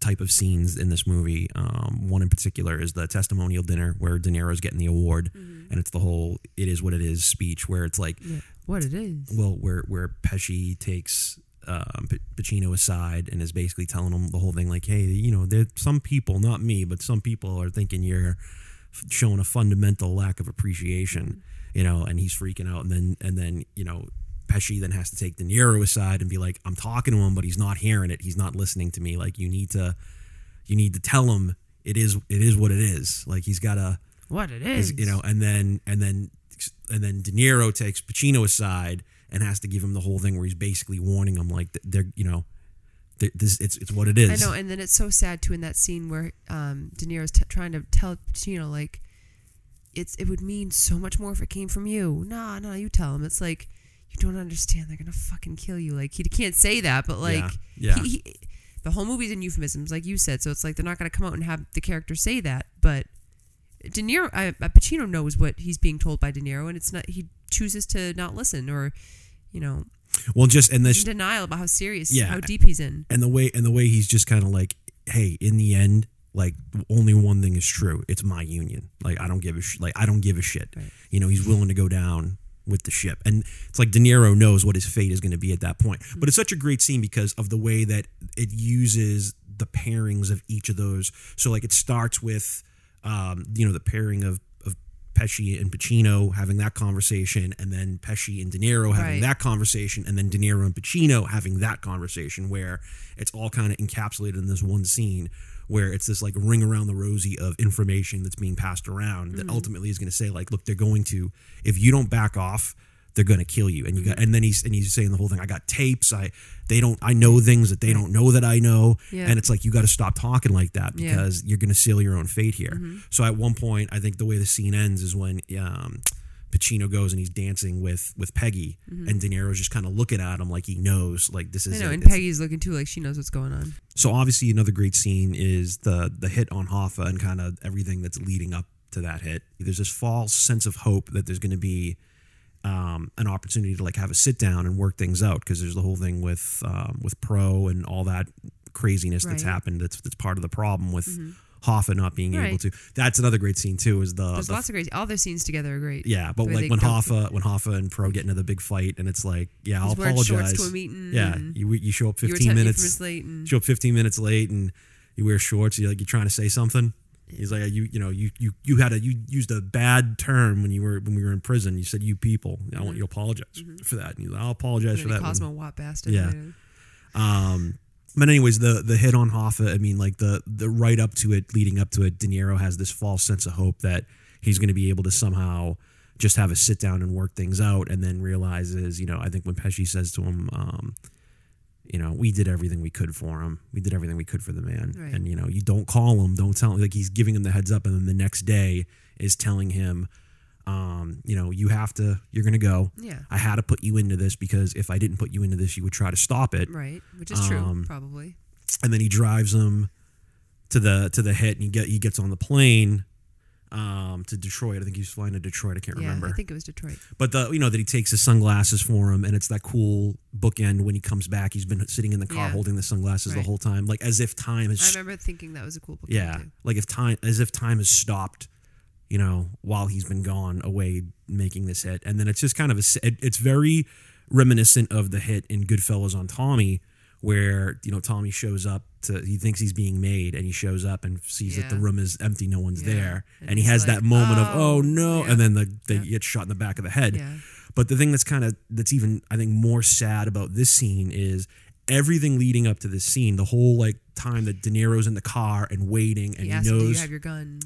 type of scenes in this movie. Um, one in particular is the testimonial dinner where De Niro's getting the award, and it's the whole "it is what it is" speech where it's like, What it is. well, where where Pesci takes um, P- Pacino aside and is basically telling him the whole thing, like, hey, you know, there some people, not me, but some people are thinking you're showing a fundamental lack of appreciation, you know, and he's freaking out, and then and then you know. Pesci then has to take De Niro aside and be like, "I'm talking to him, but he's not hearing it. He's not listening to me. Like, you need to, you need to tell him it is, it is what it is. Like, he's got to, What it is, you know, and then and then and then De Niro takes Pacino aside and has to give him the whole thing where he's basically warning him like they're you know th- this it's it's what it is. I know, and then it's so sad too in that scene where um, De Niro's t- trying to tell Pacino like it's it would mean so much more if it came from you. Nah, nah, you tell him. It's like you don't understand. They're gonna fucking kill you. Like he can't say that, but like Yeah, yeah. He, he, the whole movie's in euphemisms, like you said. So it's like they're not gonna come out and have the character say that, but. De Niro, uh, uh, Pacino knows what he's being told by De Niro, and it's not. He chooses to not listen, or, you know, well, just and this denial about how serious, Yeah. how deep he's in. and the way and the way he's just kind of like, hey, in the end, like only one thing is true. It's my union. Like I don't give a sh- like I don't give a shit. Right. You know, he's willing to go down with the ship, and it's like De Niro knows what his fate is going to be at that point. But it's such a great scene because of the way that it uses the pairings of each of those. So like it starts with, um, you know, the pairing of. of Pesci and Pacino having that conversation, and then Pesci and De Niro having Right. that conversation, and then De Niro and Pacino having that conversation, where it's all kind of encapsulated in this one scene, where it's this like ring around the rosy of information that's being passed around that mm-hmm. ultimately is going to say like, look, they're going to if you don't back off, they're going to kill you. And you got, mm-hmm. and then he's and he's saying the whole thing. I got tapes. I they don't. I know things that they don't know that I know. Yeah. And it's like you got to stop talking like that Yeah. because you're going to seal your own fate here. Mm-hmm. So at one point, I think the way the scene ends is when um, Pacino goes and he's dancing with with Peggy, and De Niro's just kind of looking at him like he knows, like this I is. know, it. and It's- Peggy's looking too, like she knows what's going on. so obviously another great scene is the the hit on Hoffa and kind of everything that's leading up to that hit. There's this false sense of hope that there's going to be um, an opportunity to like have a sit down and work things out because there's the whole thing with um, with Pro and all that craziness that's happened. That's that's part of the problem with Hoffa not being able to. That's another great scene too. Is the, There's the lots of great. All their scenes together are great. yeah, but like when Hoffa when Hoffa and Pro get into the big fight and it's like yeah I'll apologize. to a yeah, you you show up 15 ten minutes late and show up 15 minutes late and you wear shorts you're like you're trying to say something he's like you you know you you you had a you used a bad term when you were when we were in prison you said you people i want you to apologize for that and he's like i'll apologize for that Cosmo. Watt bastard. Yeah. um but anyways the the hit on hoffa i mean like the the right up to it leading up to it de niro has this false sense of hope that he's going to be able to somehow just have a sit down and work things out and then realizes you know i think when pesci says to him um you know, we did everything we could for him. We did everything we could for the man. Right. And you know, you don't call him, don't tell him. Like he's giving him the heads up, and then the next day is telling him, um, you know, you have to, you're gonna go. Yeah. I had to put you into this because if I didn't put you into this, you would try to stop it. Right, which is true, Um, probably. And then he drives him to the to the hit, and he get he gets on the plane um, to Detroit. I think he's flying to Detroit. I can't Yeah, remember. I think it was Detroit. But the you know that he takes his sunglasses for him, and it's that cool bookend when he comes back. He's been sitting in the car Yeah. holding the sunglasses the whole time, like as if time has, I remember thinking that was a cool book. yeah, Too. like if time as if time has stopped, you know, while he's been gone away making this hit, and then it's just kind of a, it, it's very reminiscent of the hit in Goodfellas on Tommy, where you know Tommy shows up to he thinks he's being made, and he shows up and sees that the room is empty, no one's Yeah. there, And and, he has like, that moment of "Oh," oh no, yeah. and then the they Yeah. get shot in the back of the head. Yeah. But the thing that's kind of that's even I think more sad about this scene is everything leading up to this scene, the whole like time that De Niro's in the car and waiting and He he, him, "Do you knows have your gun?"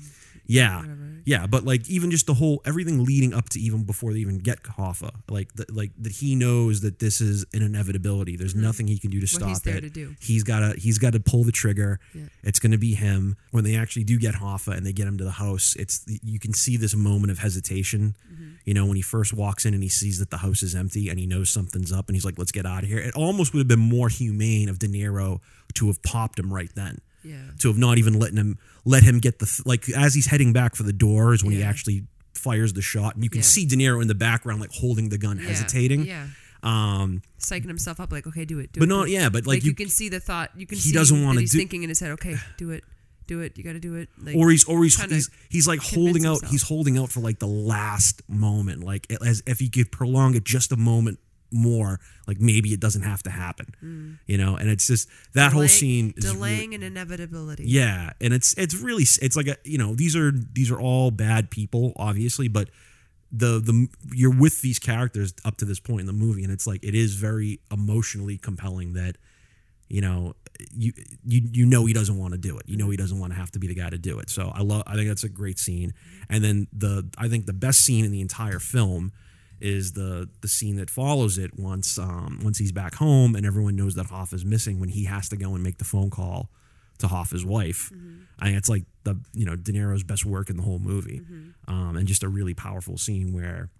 Yeah. Whatever. Yeah, but like even just the whole everything leading up to even before they even get Hoffa, like the, like that he knows that this is an inevitability. There's nothing he can do to Mm-hmm. What stop it. to. He's got to he's got to pull the trigger. Yeah. It's going to be him when they actually do get Hoffa and they get him to the house. It's you can see this moment of hesitation. Mm-hmm. You know when he first walks in and he sees that the house is empty and he knows something's up and he's like, "Let's get out of here." It almost would have been more humane of De Niro to have popped him right then Yeah. to have not even letting him let him get the like as he's heading back for the door is when he actually fires the shot and you can Yeah. see De Niro in the background like holding the gun Yeah. hesitating Yeah. Um, psyching himself up like, okay, do it. Do But it, no, do it. yeah, but, like, you, you- can see the thought. You can he see doesn't wanna he's do- thinking in his head, okay, do it, do it. You got to do it. Like, or he's or he's he's, he's like holding out himself. he's holding out for like the last moment like as if he could prolong it just a moment more like maybe it doesn't have to happen you know and it's just that whole Mm. delaying- scene is really- delaying an inevitability. yeah and it's it's really it's like a you know these are these are all bad people obviously but the the you're with these characters up to this point in the movie and it's like it is very emotionally compelling that you know you you you know he doesn't want to do it you know he doesn't want to have to be the guy to do it so i love i think that's a great scene and then the i think the best scene in the entire film is the the scene that follows it once um once he's back home and everyone knows that Hoff is missing when he has to go and make the phone call to Hoffa's wife. I think it's like the you know De Niro's best work in the whole movie, um, and just a really powerful scene where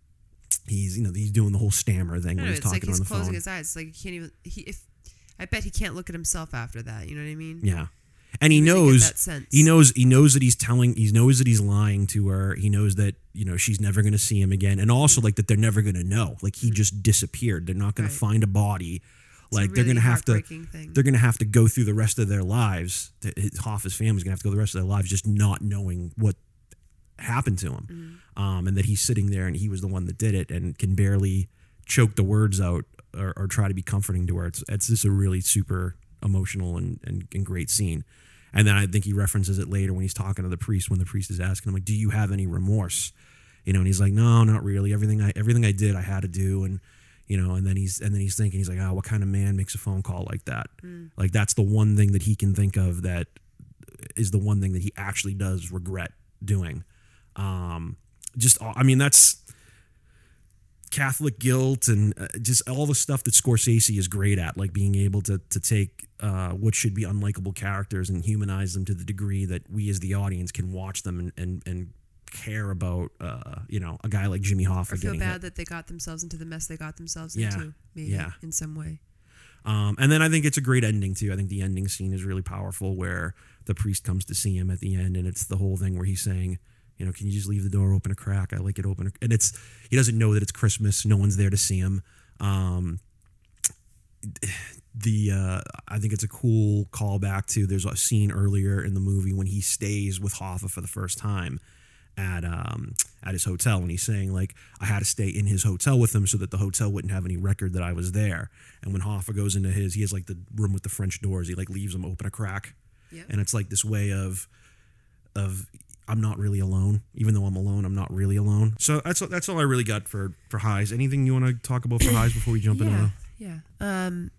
he's you know he's doing the whole stammer thing when know, he's it's like he's on the closing his eyes. It's like he can't even. He if I bet he can't look at himself after that. You know what I mean? Yeah. And he really knows that he knows he knows that he's telling he knows that he's lying to her. He knows that, you know, she's never gonna see him again. And also like that they're never gonna know. Like he just disappeared. They're not gonna Mm-hmm. Find a body. Like they're gonna have to thing. they're gonna have to go through the rest of their lives. His Hoffa's family's gonna have to go the rest of their lives just not knowing what happened to him. Mm-hmm. Um, and that he's sitting there and he was the one that did it and can barely choke the words out or, or try to be comforting to her. It's it's just a really super emotional and, and, and great scene. And then I think he references it later when he's talking to the priest when the priest is asking him like, "Do you have any remorse?" You know, and he's like, "No, not really. Everything I everything I did, I had to do." And you know, and then he's and then he's thinking, he's like, "Oh, what kind of man makes a phone call like that?" Like that's the one thing that he can think of that is the one thing that he actually does regret doing. Um, just all- I mean, that's Catholic guilt and uh, just all the stuff that Scorsese is great at, like being able to to take uh, what should be unlikable characters and humanize them to the degree that we as the audience can watch them and and, and care about uh, you know a guy like Jimmy Hoffa or feel bad hit. that they got themselves into the mess they got themselves Yeah. into. Maybe Yeah. in some way. Um, and then I think it's a great ending too. I think the ending scene is really powerful, where the priest comes to see him at the end, and it's the whole thing where he's saying, you know, can you just leave the door open a crack? I like it open, and it's he doesn't know that it's Christmas. No one's there to see him. Um, the uh, I think it's a cool callback to there's a scene earlier in the movie when he stays with Hoffa for the first time at um at his hotel and he's saying like I had to stay in his hotel with him so that the hotel wouldn't have any record that I was there. And when Hoffa goes into his, he has like the room with the French doors. He like leaves them open a crack, Yeah. and it's like this way of of I'm not really alone, even though I'm alone. I'm not really alone. So that's that's all I really got for for highs. Anything you want to talk about for highs before we jump into yeah, yeah. Um,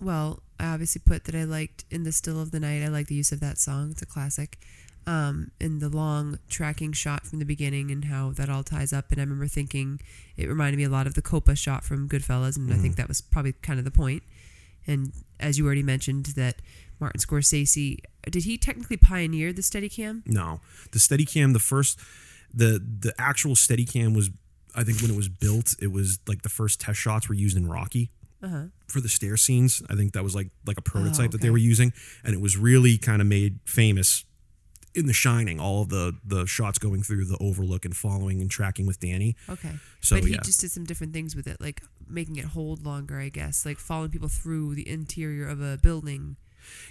well, I obviously put that I liked in the still of the night. I like the use of that song. It's a classic. Um, and the long tracking shot from the beginning and how that all ties up. And I remember thinking it reminded me a lot of the Copa shot from Goodfellas, and I think that was probably kind of the point. And as you already mentioned, that Martin Scorsese did he technically pioneer the Steadicam? No, the Steadicam, the first, the the actual Steadicam was, I think when it was built, it was like the first test shots were used in Rocky Uh-huh. for the stair scenes. I think that was like like a prototype that they were using, and it was really kind of made famous in The Shining. All of the the shots going through the Overlook and following and tracking with Danny. Okay. So, but he yeah. just did some different things with it, like making it hold longer, I guess, like following people through the interior of a building.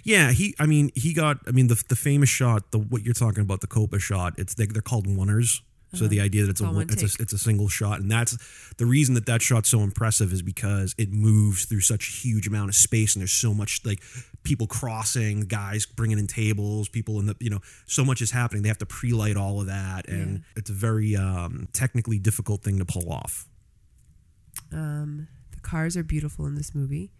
Yeah, he. I mean, he got. I mean, the the famous shot, the what you're talking about, the Copa shot. It's they, they're called oneers. So the idea that it's a Uh-huh. one, it's a it's a single shot, and that's the reason that that shot's so impressive is because it moves through such a huge amount of space, and there's so much like people crossing, guys bringing in tables, people in the you know, so much is happening. They have to pre-light all of that, and it's a very um, technically difficult thing to pull off. Um, the cars are beautiful in this movie.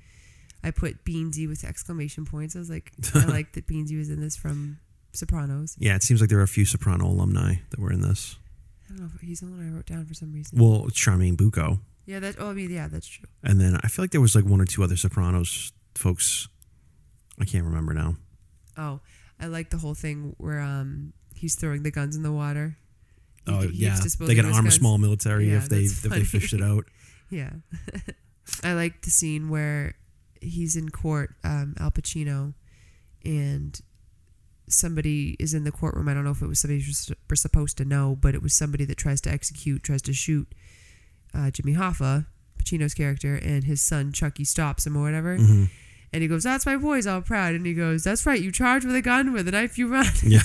I put Beansie with exclamation points. I was like, I like that Beansie was in this from Sopranos. Yeah, it seems like there are a few Soprano alumni that were in this. I don't know if he's the one I wrote down for some reason. Well, it's Charmaine Bucco. yeah, that. Oh, I mean, yeah, that's true. And then I feel like there was like one or two other Sopranos folks. I can't remember now. Oh, I like the whole thing where um he's throwing the guns in the water. He- Oh yeah, they can arm a guns. small military Yeah, if they if they fished it out. Yeah. I like the scene where he's in court, um, Al Pacino, and somebody is in the courtroom. I don't know if it was somebody we're supposed to know, but it was somebody that tries to execute, tries to shoot uh, Jimmy Hoffa Pacino's character, and his son Chucky stops him or whatever. Mm-hmm. And he goes, "That's my boy's all proud." And he goes, "That's right, you charge with a gun, with a knife you run." Yeah.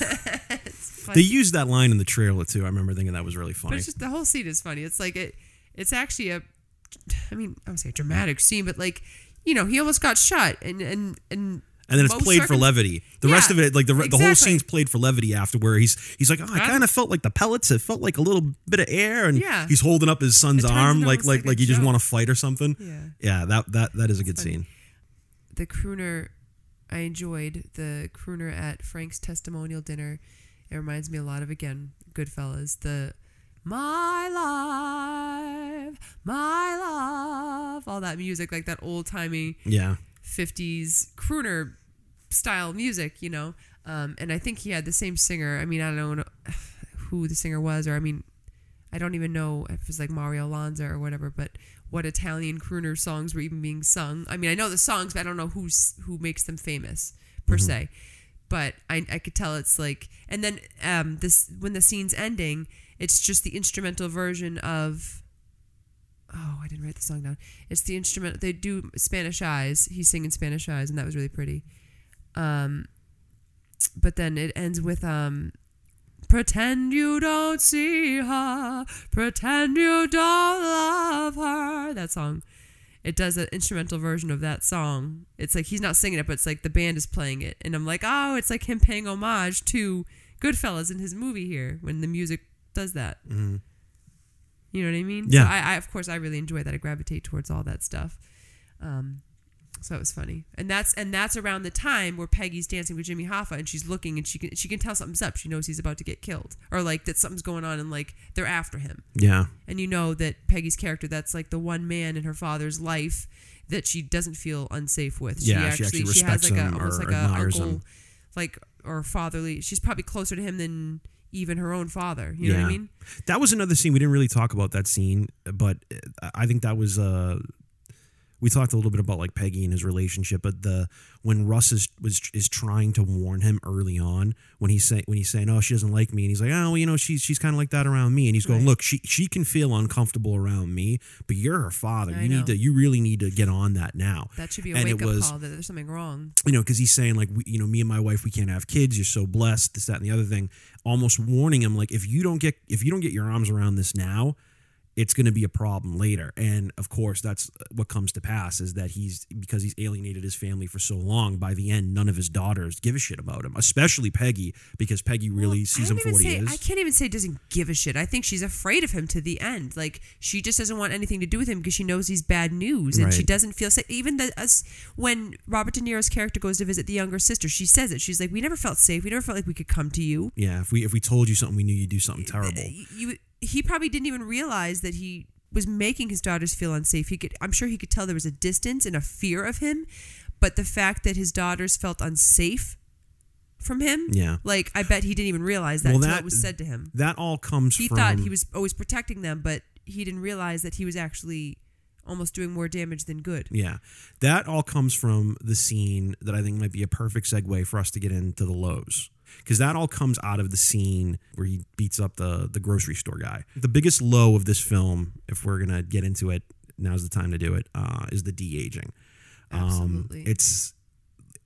They used that line in the trailer too. I remember thinking that was really but funny. it's just the whole scene is funny. It's like it. It's actually a, I mean, I would say a dramatic scene, but like, you know, he almost got shot, and and and. and then it's most played for levity. The rest of it, like the re- the whole scene's played for levity after where he's he's like, oh, I kind of felt like the pellets. It felt like a little bit of air, and Yeah. he's holding up his son's arm like like like he just want to fight or something. Yeah. Yeah, that that that is a good funny. scene. the crooner I enjoyed the crooner at Frank's testimonial dinner. It reminds me a lot of again Goodfellas. The my life, my love, all that music like that old timey Yeah, 50s crooner style music, you know. Um, and I think he had the same singer. I mean, I don't know who the singer was, or I mean, I don't even know if it was like Mario Lanza or whatever, but what Italian crooner songs were even being sung. I mean, I know the songs, but I don't know who's who makes them famous per se. But I, I could tell it's like, and then um, this when the scene's ending, it's just the instrumental version of oh, I didn't write the song down. It's the instrument they do Spanish Eyes. He's singing Spanish Eyes, and that was really pretty. Um, but then it ends with um, pretend you don't see her, pretend you don't love her. That song. It does an instrumental version of that song. It's like he's not singing it, but it's like the band is playing it, and I'm like, oh, it's like him paying homage to Goodfellas in his movie here when the music does that. Mhm. You know what I mean? Yeah. So I, I, of course, I really enjoy that. I gravitate towards all that stuff. Um, so it was funny, and that's and that's around the time where Peggy's dancing with Jimmy Hoffa, and she's looking, and she can she can tell something's up. She knows he's about to get killed, or like that something's going on, and like they're after him. yeah, And you know that Peggy's character, that's like the one man in her father's life that she doesn't feel unsafe with. Yeah, she actually respects has like him a almost or like a admires uncle, him. like or fatherly. She's probably closer to him than even her own father. You know what I mean? that was another scene we didn't really talk about that scene, but uh, I think that was uh we talked a little bit about like Peggy and his relationship, but the when Russ is was is trying to warn him early on when he's saying when he's saying oh she doesn't like me and he's like oh well you know she's she's kind of like that around me and he's going Right. look she she can feel uncomfortable around me but you're her father I you know. need to you really need to get on that now That should be a And it wake up was- call that there's something wrong. you know, because he's saying like, we, you know, me and my wife, we can't have kids. You're so blessed. This, that, and the other thing. Almost warning him like, if you don't get, if you don't get your arms around this now, it's going to be a problem later. And of course, that's what comes to pass is that he's because he's alienated his family for so long. By the end, none of his daughters give a shit about him, especially Peggy, because Peggy really Well, sees him for what say, he is. I can't even say doesn't give a shit. I think she's afraid of him to the end. Like she just doesn't want anything to do with him because she knows he's bad news, and she doesn't feel safe. Even the, us when Robert De Niro's character goes to visit the younger sister, she says it. She's like, "We never felt safe. We never felt like we could come to you." yeah, if we if we told you something, we knew you'd do something terrible. You, he probably didn't even realize that he was making his daughters feel unsafe. He could, I'm sure, he could tell there was a distance and a fear of him, but the fact that his daughters felt unsafe from him, Yeah. like I bet he didn't even realize that Well, until that- it was said to him. That all comes from He from thought he was always protecting them, but he didn't realize that he was actually almost doing more damage than good. Yeah. That all comes from the scene that I think might be a perfect segue for us to get into the lows. Because that all comes out of the scene where he beats up the, the grocery store guy. The biggest low of this film, if we're going to get into it, now's the time to do it, uh, is the de aging. Absolutely. Um, it's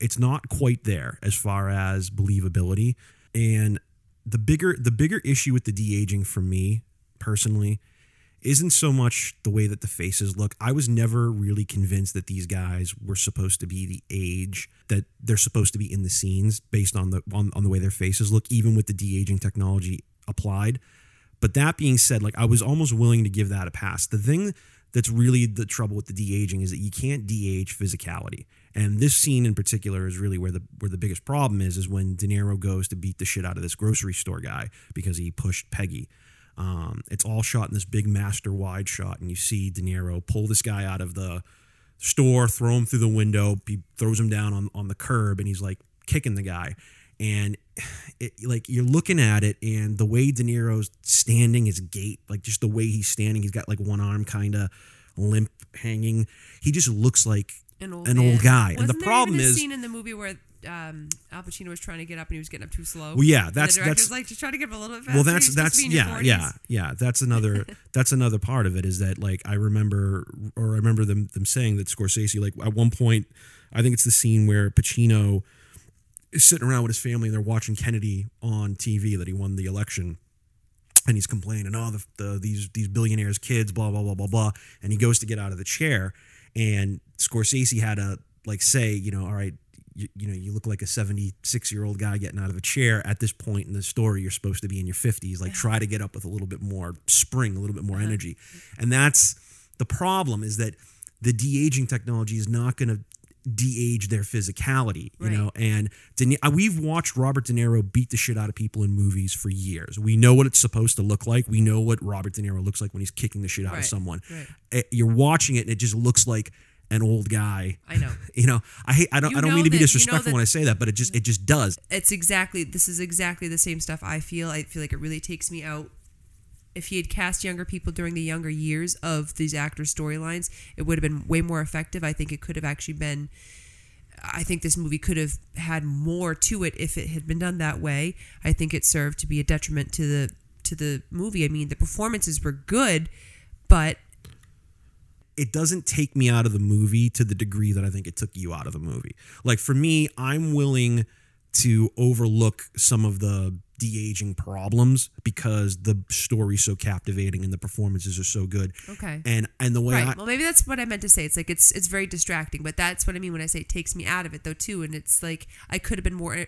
it's not quite there as far as believability. And the bigger the bigger issue with the de aging for me personally isn't so much the way that the faces look. I was never really convinced that these guys were supposed to be the age that they're supposed to be in the scenes based on the on, on the way their faces look, even with the de aging technology applied. But that being said, like I was almost willing to give that a pass. The thing that's really the trouble with the de aging is that you can't de age physicality. And this scene in particular is really where the where the biggest problem is is when De Niro goes to beat the shit out of this grocery store guy because he pushed Peggy. Um, it's all shot in this big master wide shot, and you see De Niro pull this guy out of the store, throw him through the window. He throws him down on, on the curb, and he's like kicking the guy. And it, like you're looking at it, and the way De Niro's standing, his gait, like just the way he's standing, he's got like one arm kind of limp hanging. He just looks like an old, an old guy. And the Wasn't problem is- scene in the movie where um, Al Pacino was trying to get up and he was getting up too slow. Well, yeah, And that's- the that's- like just try to get up a little bit faster. well that's that's to be in your yeah 40s." yeah yeah that's another that's another part of it is that like i remember or i remember them them saying that scorsese like at one point i think it's the scene where pacino is sitting around with his family and they're watching kennedy on tv that he won the election and he's complaining oh the, the these these billionaires kids blah blah blah blah blah and he goes to get out of the chair and scorsese had to like say you know all right you, you know you look like a 76 year old guy getting out of a chair at this point in the story. You're supposed to be in your 50s like try to get up with a little bit more spring a little bit more energy. And that's the problem is that the de-aging technology is not going to de-age their physicality you Right. know? And De we've watched robert de niro beat the shit out of people in movies for years. We know what it's supposed to look like. We know what robert de niro looks like when he's kicking the shit out of someone. Right. Eh, you're watching it and it just looks like an old guy I know. you know i hate i don't You i don't mean to be that- you know disrespectful when i say that but it just it just does it's exactly this is exactly the same stuff I feel. I feel like it really takes me out. If he had cast younger people during the younger years of these actors' storylines, it would have been way more effective. I think it could have actually been. I think this movie could have had more to it if it had been done that way. I think it served to be a detriment to the to the movie. I mean, the performances were good, but it doesn't take me out of the movie to the degree that I think it took you out of the movie. Like for me, I'm willing to overlook some of the de-aging problems because the story's so captivating and the performances are so good. Okay. And and the way right. I, well, maybe that's what I meant to say. It's like it's it's very distracting, but that's what I mean when I say it takes me out of it though too. And it's like I could have been more. I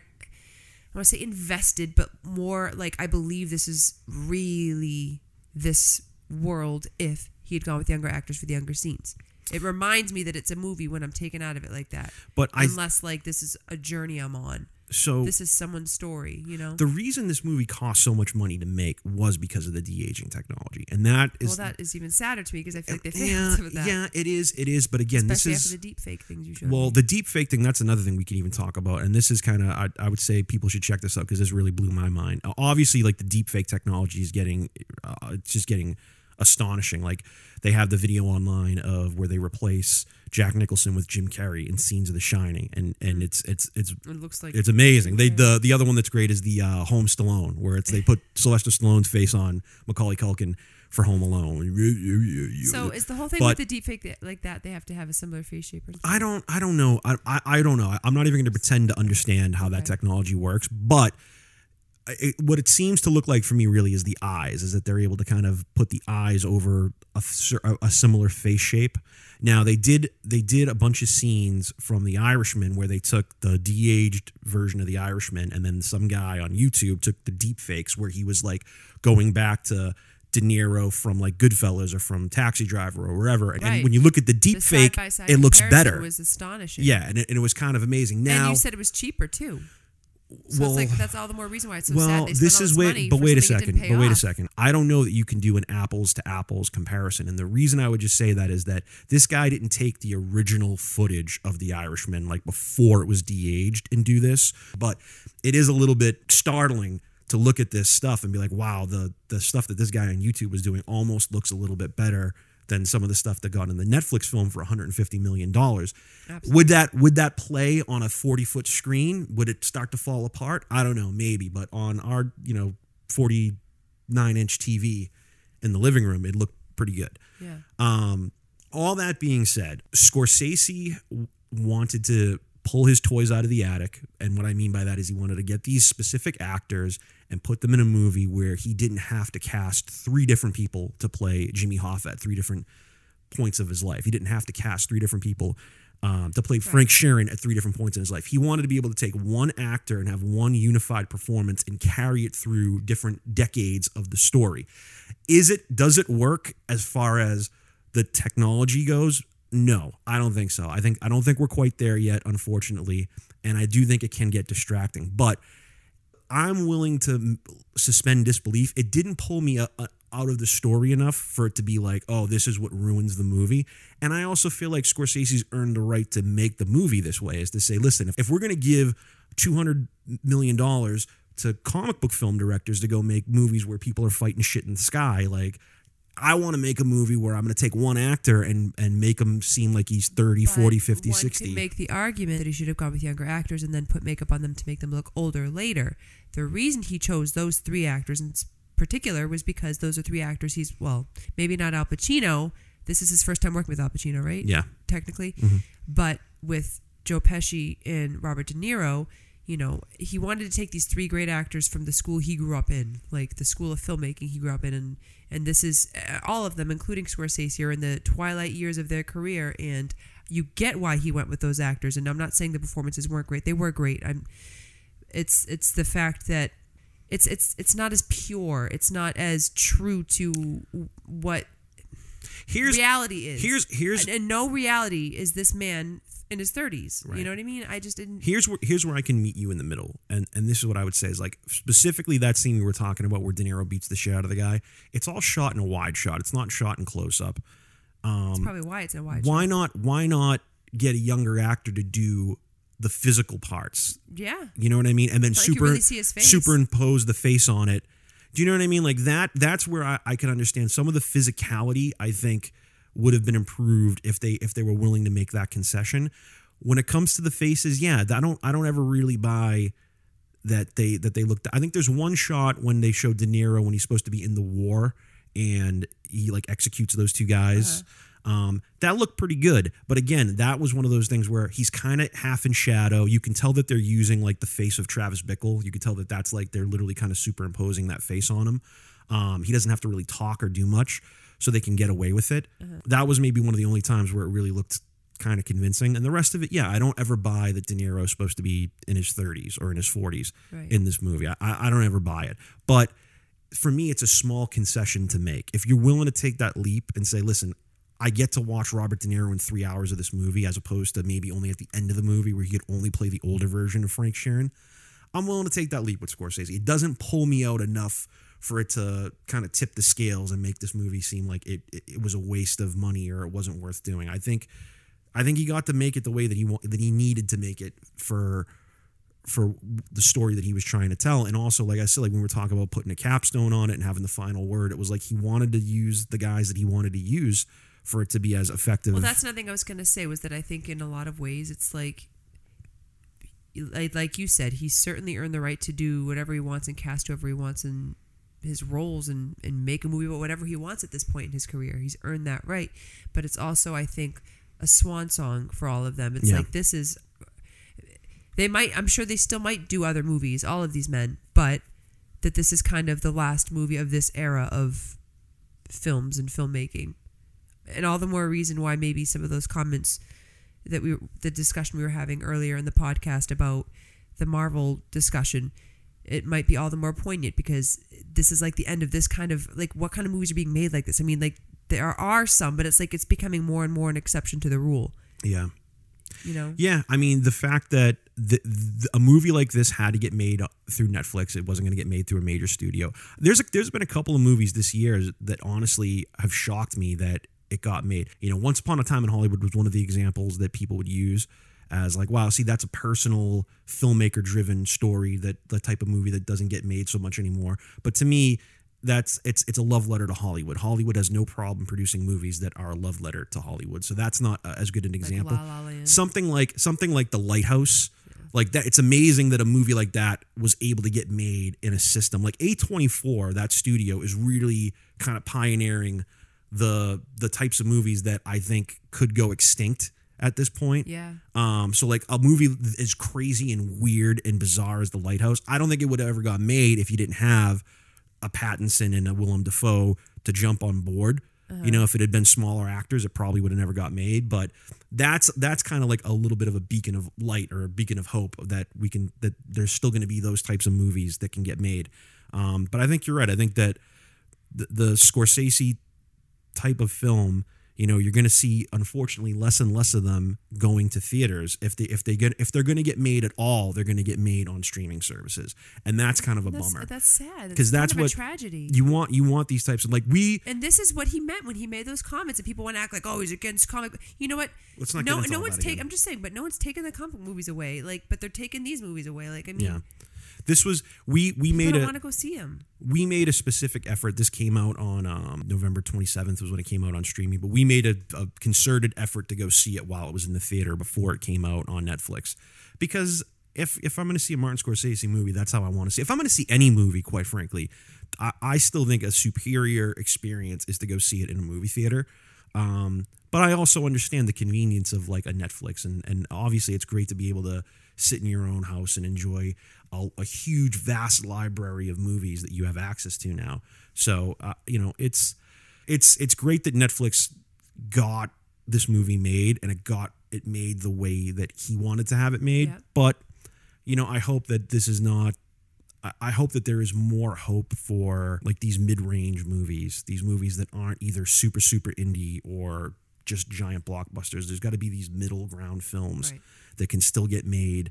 want to say invested, but more like I believe this is really this world if he had gone with younger actors for the younger scenes. It reminds me that it's a movie when I'm taken out of it like that. But I- unless like this is a journey I'm on. so This is someone's story, you know. the reason this movie cost so much money to make was because of the de-aging technology. And that is well, that is even sadder to me because I feel like they failed yeah, with that. yeah, it is. It is, but again, Especially this is after the deep fake things you showed. Well, me. the deep fake thing, that's another thing we can even talk about. And this is kind of, I, I would say people should check this out because this really blew my mind. Obviously, like the deep fake technology is getting, uh, it's just getting astonishing. Like they have the video online of where they replace Jack Nicholson with Jim Carrey in scenes of The Shining. And, and it's, it's, it's, it looks like it's amazing. They the the other one that's great is the uh, Home Stallone, where it's they put Sylvester Stallone's face on Macaulay Culkin for Home Alone. So is the whole thing But- with the deepfake that, like that? They have to have a similar face shape. Or something? I don't I don't know. I I, I don't know. I'm not even going to pretend to understand how that Okay. technology works, but it, what it seems to look like for me really is the eyes is that they're able to kind of put the eyes over a, a similar face shape now they did they did a bunch of scenes from the irishman where they took the de-aged version of the irishman and then some guy on youtube took the deep fakes where he was like going back to De Niro from like Goodfellas or from Taxi Driver or wherever, and, Right. when you look at the deep The fake, it looks better. It Was astonishing. Yeah, and it, and it was kind of amazing. Now, and you said it was cheaper too. So well, it's like that's all the more reason why it's so well, sad. This is wait, but wait a second, but wait a second. I don't know that you can do an apples to apples comparison, and the reason I would just say that is that this guy didn't take the original footage of The Irishman like before it was de-aged and do this, but it is a little bit startling to look at this stuff and be like, wow, the the stuff that this guy on YouTube was doing almost looks a little bit better than some of the stuff that got in the Netflix film for 150 million dollars. Would that would that play on a 40 foot screen? Would it start to fall apart? I don't know, maybe, but on our you know 49 inch TV in the living room, it looked pretty good. Yeah. Um, all that being said, Scorsese wanted to pull his toys out of the attic. And what I mean by that is he wanted to get these specific actors and put them in a movie where he didn't have to cast three different people to play Jimmy Hoffa at three different points of his life. He didn't have to cast three different people um, to play Frank Sheeran at three different points in his life. He wanted to be able to take one actor and have one unified performance and carry it through different decades of the story. Is it does it work as far as the technology goes? No, I don't think so. I think I don't think we're quite there yet, unfortunately, and I do think it can get distracting. But I'm willing to suspend disbelief. It didn't pull me a, a- out of the story enough for it to be like, oh, this is what ruins the movie. And I also feel like Scorsese's earned the right to make the movie this way, is to say, listen, if, if we're going to give $200 million to comic book film directors to go make movies where people are fighting shit in the sky, like, I want to make a movie where I'm going to take one actor and and make him seem like he's 30, 40, 50, one 60. Could make the argument that he should have gone with younger actors and then put makeup on them to make them look older later. The reason he chose those three actors in particular was because those are three actors he's well, maybe not Al Pacino. This is his first time working with Al Pacino, right? Yeah. technically. Mm-hmm. But with Joe Pesci and Robert De Niro, you know, he wanted to take these three great actors from the school he grew up in, like the school of filmmaking he grew up in, and and this is uh, all of them, including Scorsese, are in the twilight years of their career, and you get why he went with those actors. And I'm not saying the performances weren't great; they were great. I'm. It's it's the fact that it's it's it's not as pure. It's not as true to what Here's reality is. here's here's and, and no reality is this man in his 30s. Right. You know what I mean? I just didn't. here's where here's where I can meet you in the middle, and and this is what I would say is like specifically that scene we were talking about where De Niro beats the shit out of the guy. It's all shot in a wide shot. It's not shot in close up. Um, that's probably why it's in a wide Why not? Why not get a younger actor to do the physical parts? Yeah. You know what I mean? And then super really see his face. superimpose the face on it. Do you know what I mean? Like that. That's where I, I can understand some of the physicality. I think would have been improved if they if they were willing to make that concession. When it comes to the faces, yeah, I don't I don't ever really buy that they that they looked. I think there's one shot when they show De Niro when he's supposed to be in the war and he like executes those two guys. Um, that looked pretty good, but again, that was one of those things where he's kind of half in shadow. You can tell that they're using like the face of Travis Bickle. You can tell that that's like they're literally kind of superimposing that face on him. Um, he doesn't have to really talk or do much, so they can get away with it. Uh-huh. That was maybe one of the only times where it really looked kind of convincing. And the rest of it, yeah, I don't ever buy that De Niro is supposed to be in his 30s or in his 40s Right. in this movie. I, I don't ever buy it. But for me, it's a small concession to make. If you're willing to take that leap and say, listen, I get to watch Robert De Niro in three hours of this movie as opposed to maybe only at the end of the movie where he could only play the older version of Frank Sheeran. I'm willing to take that leap with Scorsese. It doesn't pull me out enough for it to kind of tip the scales and make this movie seem like it, it, it was a waste of money or it wasn't worth doing. I think I think he got to make it the way that he wa- that he needed to make it for for the story that he was trying to tell. And also, like I said, like when we were talking about putting a capstone on it and having the final word, it was like he wanted to use the guys that he wanted to use for it to be as effective. Well, that's another thing I was going to say was that I think in a lot of ways it's like, like, you said, he certainly earned the right to do whatever he wants and cast whoever he wants in his roles and, and make a movie about whatever he wants at this point in his career. He's earned that right. But it's also, I think, a swan song for all of them. It's Yeah. like this is. They might, I'm sure they still might do other movies, all of these men, but that this is kind of the last movie of this era of films and filmmaking and all the more reason why maybe some of those comments that we the discussion we were having earlier in the podcast about the Marvel discussion it might be all the more poignant because this is like the end of this kind of like what kind of movies are being made like this I mean like there are some but it's like it's becoming more and more an exception to the rule yeah. you know Yeah, I mean the fact that the, the, a movie like this had to get made uh, through Netflix, it wasn't going to get made through a major studio. There's a, there's been a couple of movies this year that honestly have shocked me that it got made. You know, Once Upon a Time in Hollywood was one of the examples that people would use as like, wow, see, that's a personal filmmaker driven story that the type of movie that doesn't get made so much anymore. But to me, that's it's it's a love letter to Hollywood. Hollywood has no problem producing movies that are a love letter to Hollywood. So that's not uh, as good an example La La something like something like the lighthouse like that it's amazing that a movie like that was able to get made in a system like a24 that studio is really kind of pioneering the the types of movies that i think could go extinct at this point yeah um, so like a movie as crazy and weird and bizarre as The Lighthouse, I don't think it would have ever got made if you didn't have a Pattinson and a Willem Dafoe to jump on board. You know, if it had been smaller actors, it probably would have never got made. But that's that's kind of like a little bit of a beacon of light or a beacon of hope that we can that there's still going to be those types of movies that can get made. Um, but I think you're right. I think that the, the Scorsese type of film, you know, you're going to see unfortunately less and less of them going to theaters. If they if they get if they're going to get made at all, they're going to get made on streaming services, and that's kind of a that's, bummer. that's sad because that's what a tragedy You want you want these types of like we and this is what he meant when he made those comments. And people want to act like, "Oh, he's against comic." You know what? Let's not get no, into no one's taking. I'm just saying, but no one's taking the comic movies away. Like, but they're taking these movies away. Like, I mean, Yeah. This was we we People made a want to go see him. we made a specific effort. This came out on um, November 27th was when it came out on streaming, but we made a, a concerted effort to go see it while it was in the theater before it came out on Netflix. Because if if I'm going to see a Martin Scorsese movie, that's how I want to see. If I'm going to see any movie, quite frankly, I, I still think a superior experience is to go see it in a movie theater. Um, but I also understand the convenience of like a Netflix, and and obviously it's great to be able to sit in your own house and enjoy a, a huge, vast library of movies that you have access to now. So uh, you know it's it's it's great that Netflix got this movie made and it got it made the way that he wanted to have it made. Yeah. But you know, I hope that this is not. I- I hope that there is more hope for like these mid-range movies, these movies that aren't either super super indie or just giant blockbusters. There's got to be these middle ground films Right. That can still get made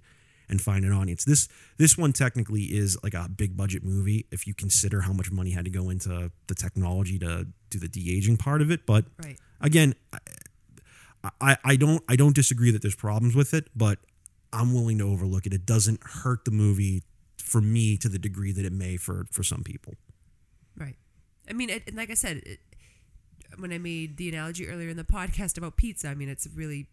and find an audience. This this one technically is like a big budget movie if you consider how much money had to go into the technology to do the de-aging part of it, but Right. again, I, I, I don't I don't disagree that there's problems with it, but I'm willing to overlook it. It doesn't hurt the movie for me to the degree that it may for for some people. Right. I mean, it, and like I said, it, when I made the analogy earlier in the podcast about pizza, I mean, it's really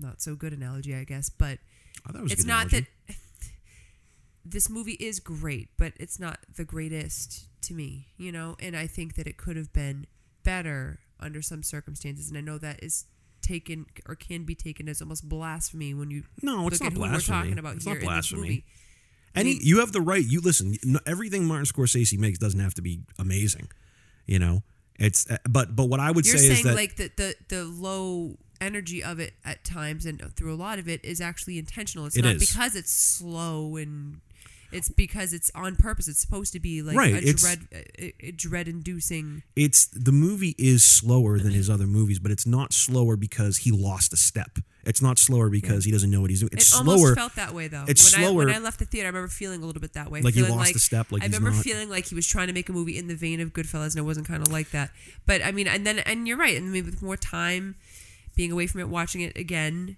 not so good analogy, I guess, but I thought was it's not analogy. that this movie is great, but it's not the greatest to me, you know, and I think that it could have been better under some circumstances, and I know that is taken or can be taken as almost blasphemy when you No, it's not blasphemy. we're talking about It's here not in this blasphemy. movie. Any mean- you have the right. You listen. Everything Martin Scorsese makes doesn't have to be amazing. You know, it's uh, but but what I would say. You're say is saying that like the, the the low energy of it at times and through a lot of it is actually intentional. It's It not is. because it's slow and it's because it's on purpose. It's supposed to be like Right, a it's- dread a, a dread inducing. it's the movie is slower than his other movies, but it's not slower because he lost a step. It's not slower because he doesn't know what he's doing. It's It slower. almost felt that way though. it's when I, slower- when I left the theater, I remember feeling a little bit that way. Like he feeling lost a step, like I remember not- feeling like he was trying to make a movie in the vein of Goodfellas, and it wasn't kind of like that. But I mean, and then and you're right. And maybe with more time, being away from it, watching it again,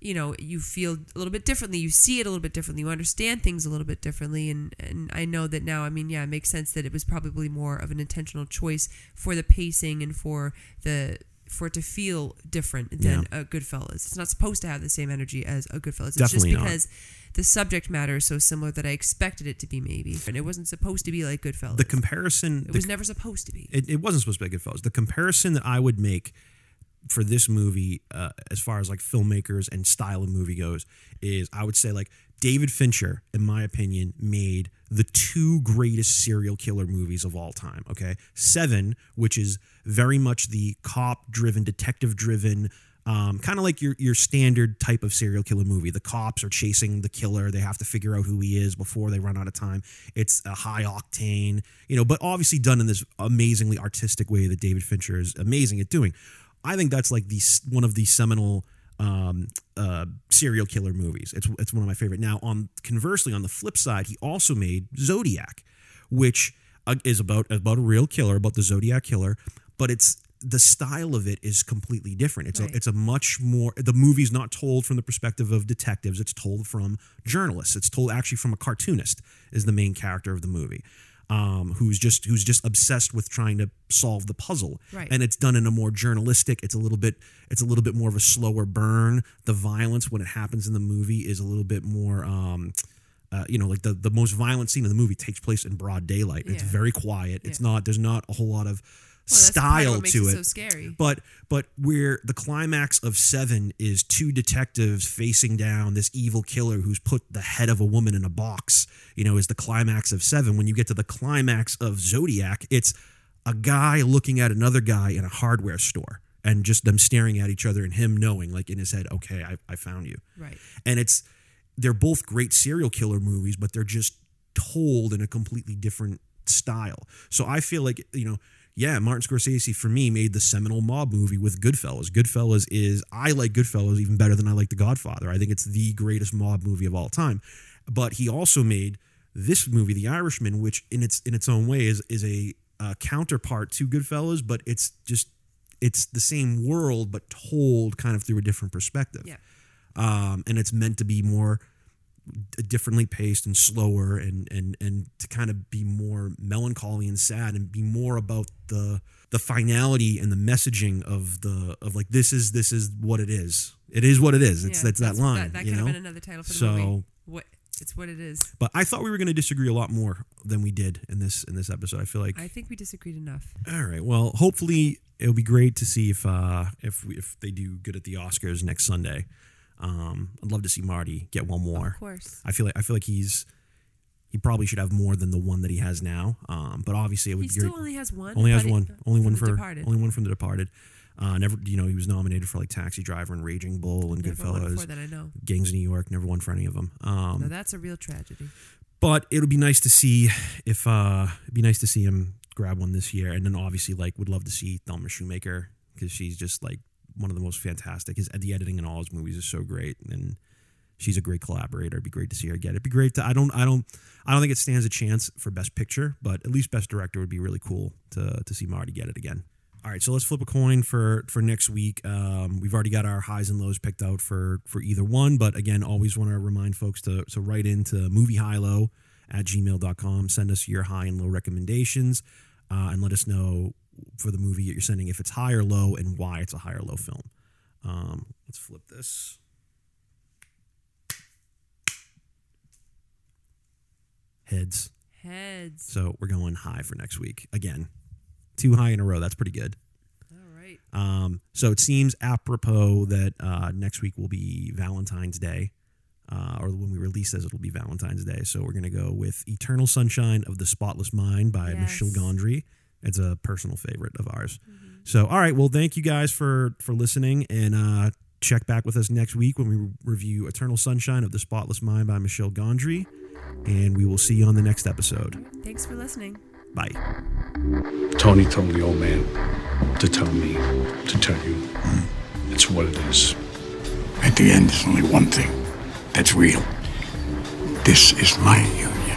you know, you feel a little bit differently. You see it a little bit differently. You understand things a little bit differently. And and I know that now. I mean, yeah, it makes sense that it was probably more of an intentional choice for the pacing and for the for it to feel different than a Goodfellas. It's not supposed to have the same energy as a Goodfellas. It's Definitely just not. because the subject matter is so similar that I expected it to be maybe, and it wasn't supposed to be like Goodfellas. the comparison. it the was never supposed to be. it, it wasn't supposed to be like Goodfellas. The comparison that I would make for this movie, uh, as far as like filmmakers and style of movie goes, is I would say like David Fincher, in my opinion, made the two greatest serial killer movies of all time. Okay, Seven, which is very much the cop-driven, detective-driven. Um, kind of like your your standard type of serial killer movie. The cops are chasing the killer. They have to figure out who he is before they run out of time. It's a high octane, you know, but obviously done in this amazingly artistic way that David Fincher is amazing at doing. I think that's like the one of the seminal um, uh, serial killer movies. It's it's one of my favorite. Now, on conversely, on the flip side, he also made Zodiac, which uh, is about about a real killer, about the Zodiac killer, but it's the style of it is completely different. It's Right. a it's a much more the movie's not told from the perspective of detectives. It's told from journalists. It's told actually from a cartoonist is the main character of the movie. Um, who's just who's just obsessed with trying to solve the puzzle, Right. and it's done in a more journalistic. It's a little bit it's a little bit more of a slower burn. The violence when it happens in the movie is a little bit more. Um, uh, you know, like the the most violent scene in the movie takes place in broad daylight. It's very quiet. It's Yeah. not. There's not a whole lot of Well, that's part of style to it it. so scary. But but where the climax of Seven is two detectives facing down this evil killer who's put the head of a woman in a box. You know, is the climax of Seven. When you get to the climax of Zodiac, it's a guy looking at another guy in a hardware store and just them staring at each other and him knowing, like in his head, okay, I, I found you right. and it's they're both great serial killer movies but they're just told in a completely different style so i feel like you know yeah martin scorsese for me made the seminal mob movie with goodfellas. Goodfellas is i like goodfellas even better than i like the godfather. I think it's the greatest mob movie of all time. But he also made this movie the irishman which in its in its own way is is a uh, counterpart to goodfellas but it's just it's the same world but told kind of through a different perspective. Yeah. um, and it's meant to be more differently paced and slower and and and to kind of be more melancholy and sad and be more about the the finality and the messaging of the of like this is this is what it is it is what it is it's Yeah, that's that line That, that you could know have been another title for the So- movie. What it's what it is. but i thought we were going to disagree a lot more than we did in this in this episode i feel like I think we disagreed enough. all right well hopefully it'll be great to see if uh if we, if they do good at the oscars next sunday um i'd love to see marty get one more Of course. I feel like I feel like he's he probably should have more than the one that he has now. Um, but obviously it would He still only has one. only has one. Only one from The for Departed. only one from The Departed. Uh, never, you know, he was nominated for like Taxi Driver and Raging Bull and Never Goodfellas, that I know. Gangs of New York. Never won for any of them. Um, No, that's a real tragedy. but it'll be nice to see if uh, it'd be nice to see him grab one this year. And then obviously, like, would love to see Thelma Schoonmaker because she's just like one of the most fantastic. His the editing in all his movies is so great, and she's a great collaborator. It'd be great to see her get. it. It'd be great to. I don't. I don't. I don't think it stands a chance for Best Picture, but at least Best Director would be really cool to to see Marty get it again. All right, so let's flip a coin for for next week. Um, we've already got our highs and lows picked out for for either one, but again, always want to remind folks to to write into movie high low at gmail.com. Send us your high and low recommendations uh, and let us know for the movie that you're sending if it's high or low and why it's a high or low film. Um, let's flip this. Heads. Heads. So we're going high for next week. Again, two high in a row. That's pretty good. All right. Um, so it seems apropos that uh, next week will be Valentine's Day, uh, or when we release this, it'll be Valentine's Day. So we're gonna go with "Eternal Sunshine of the Spotless Mind" by Michel Yes. Gondry. It's a personal favorite of ours. So, all right, well, thank you guys for for listening, and uh, check back with us next week when we review "Eternal Sunshine of the Spotless Mind" by Michel Gondry, and we will see you on the next episode. Thanks for listening. Bye. Tony told the old man to tell me to tell you it's what it is. At the end, there's only one thing that's real. This is my universe.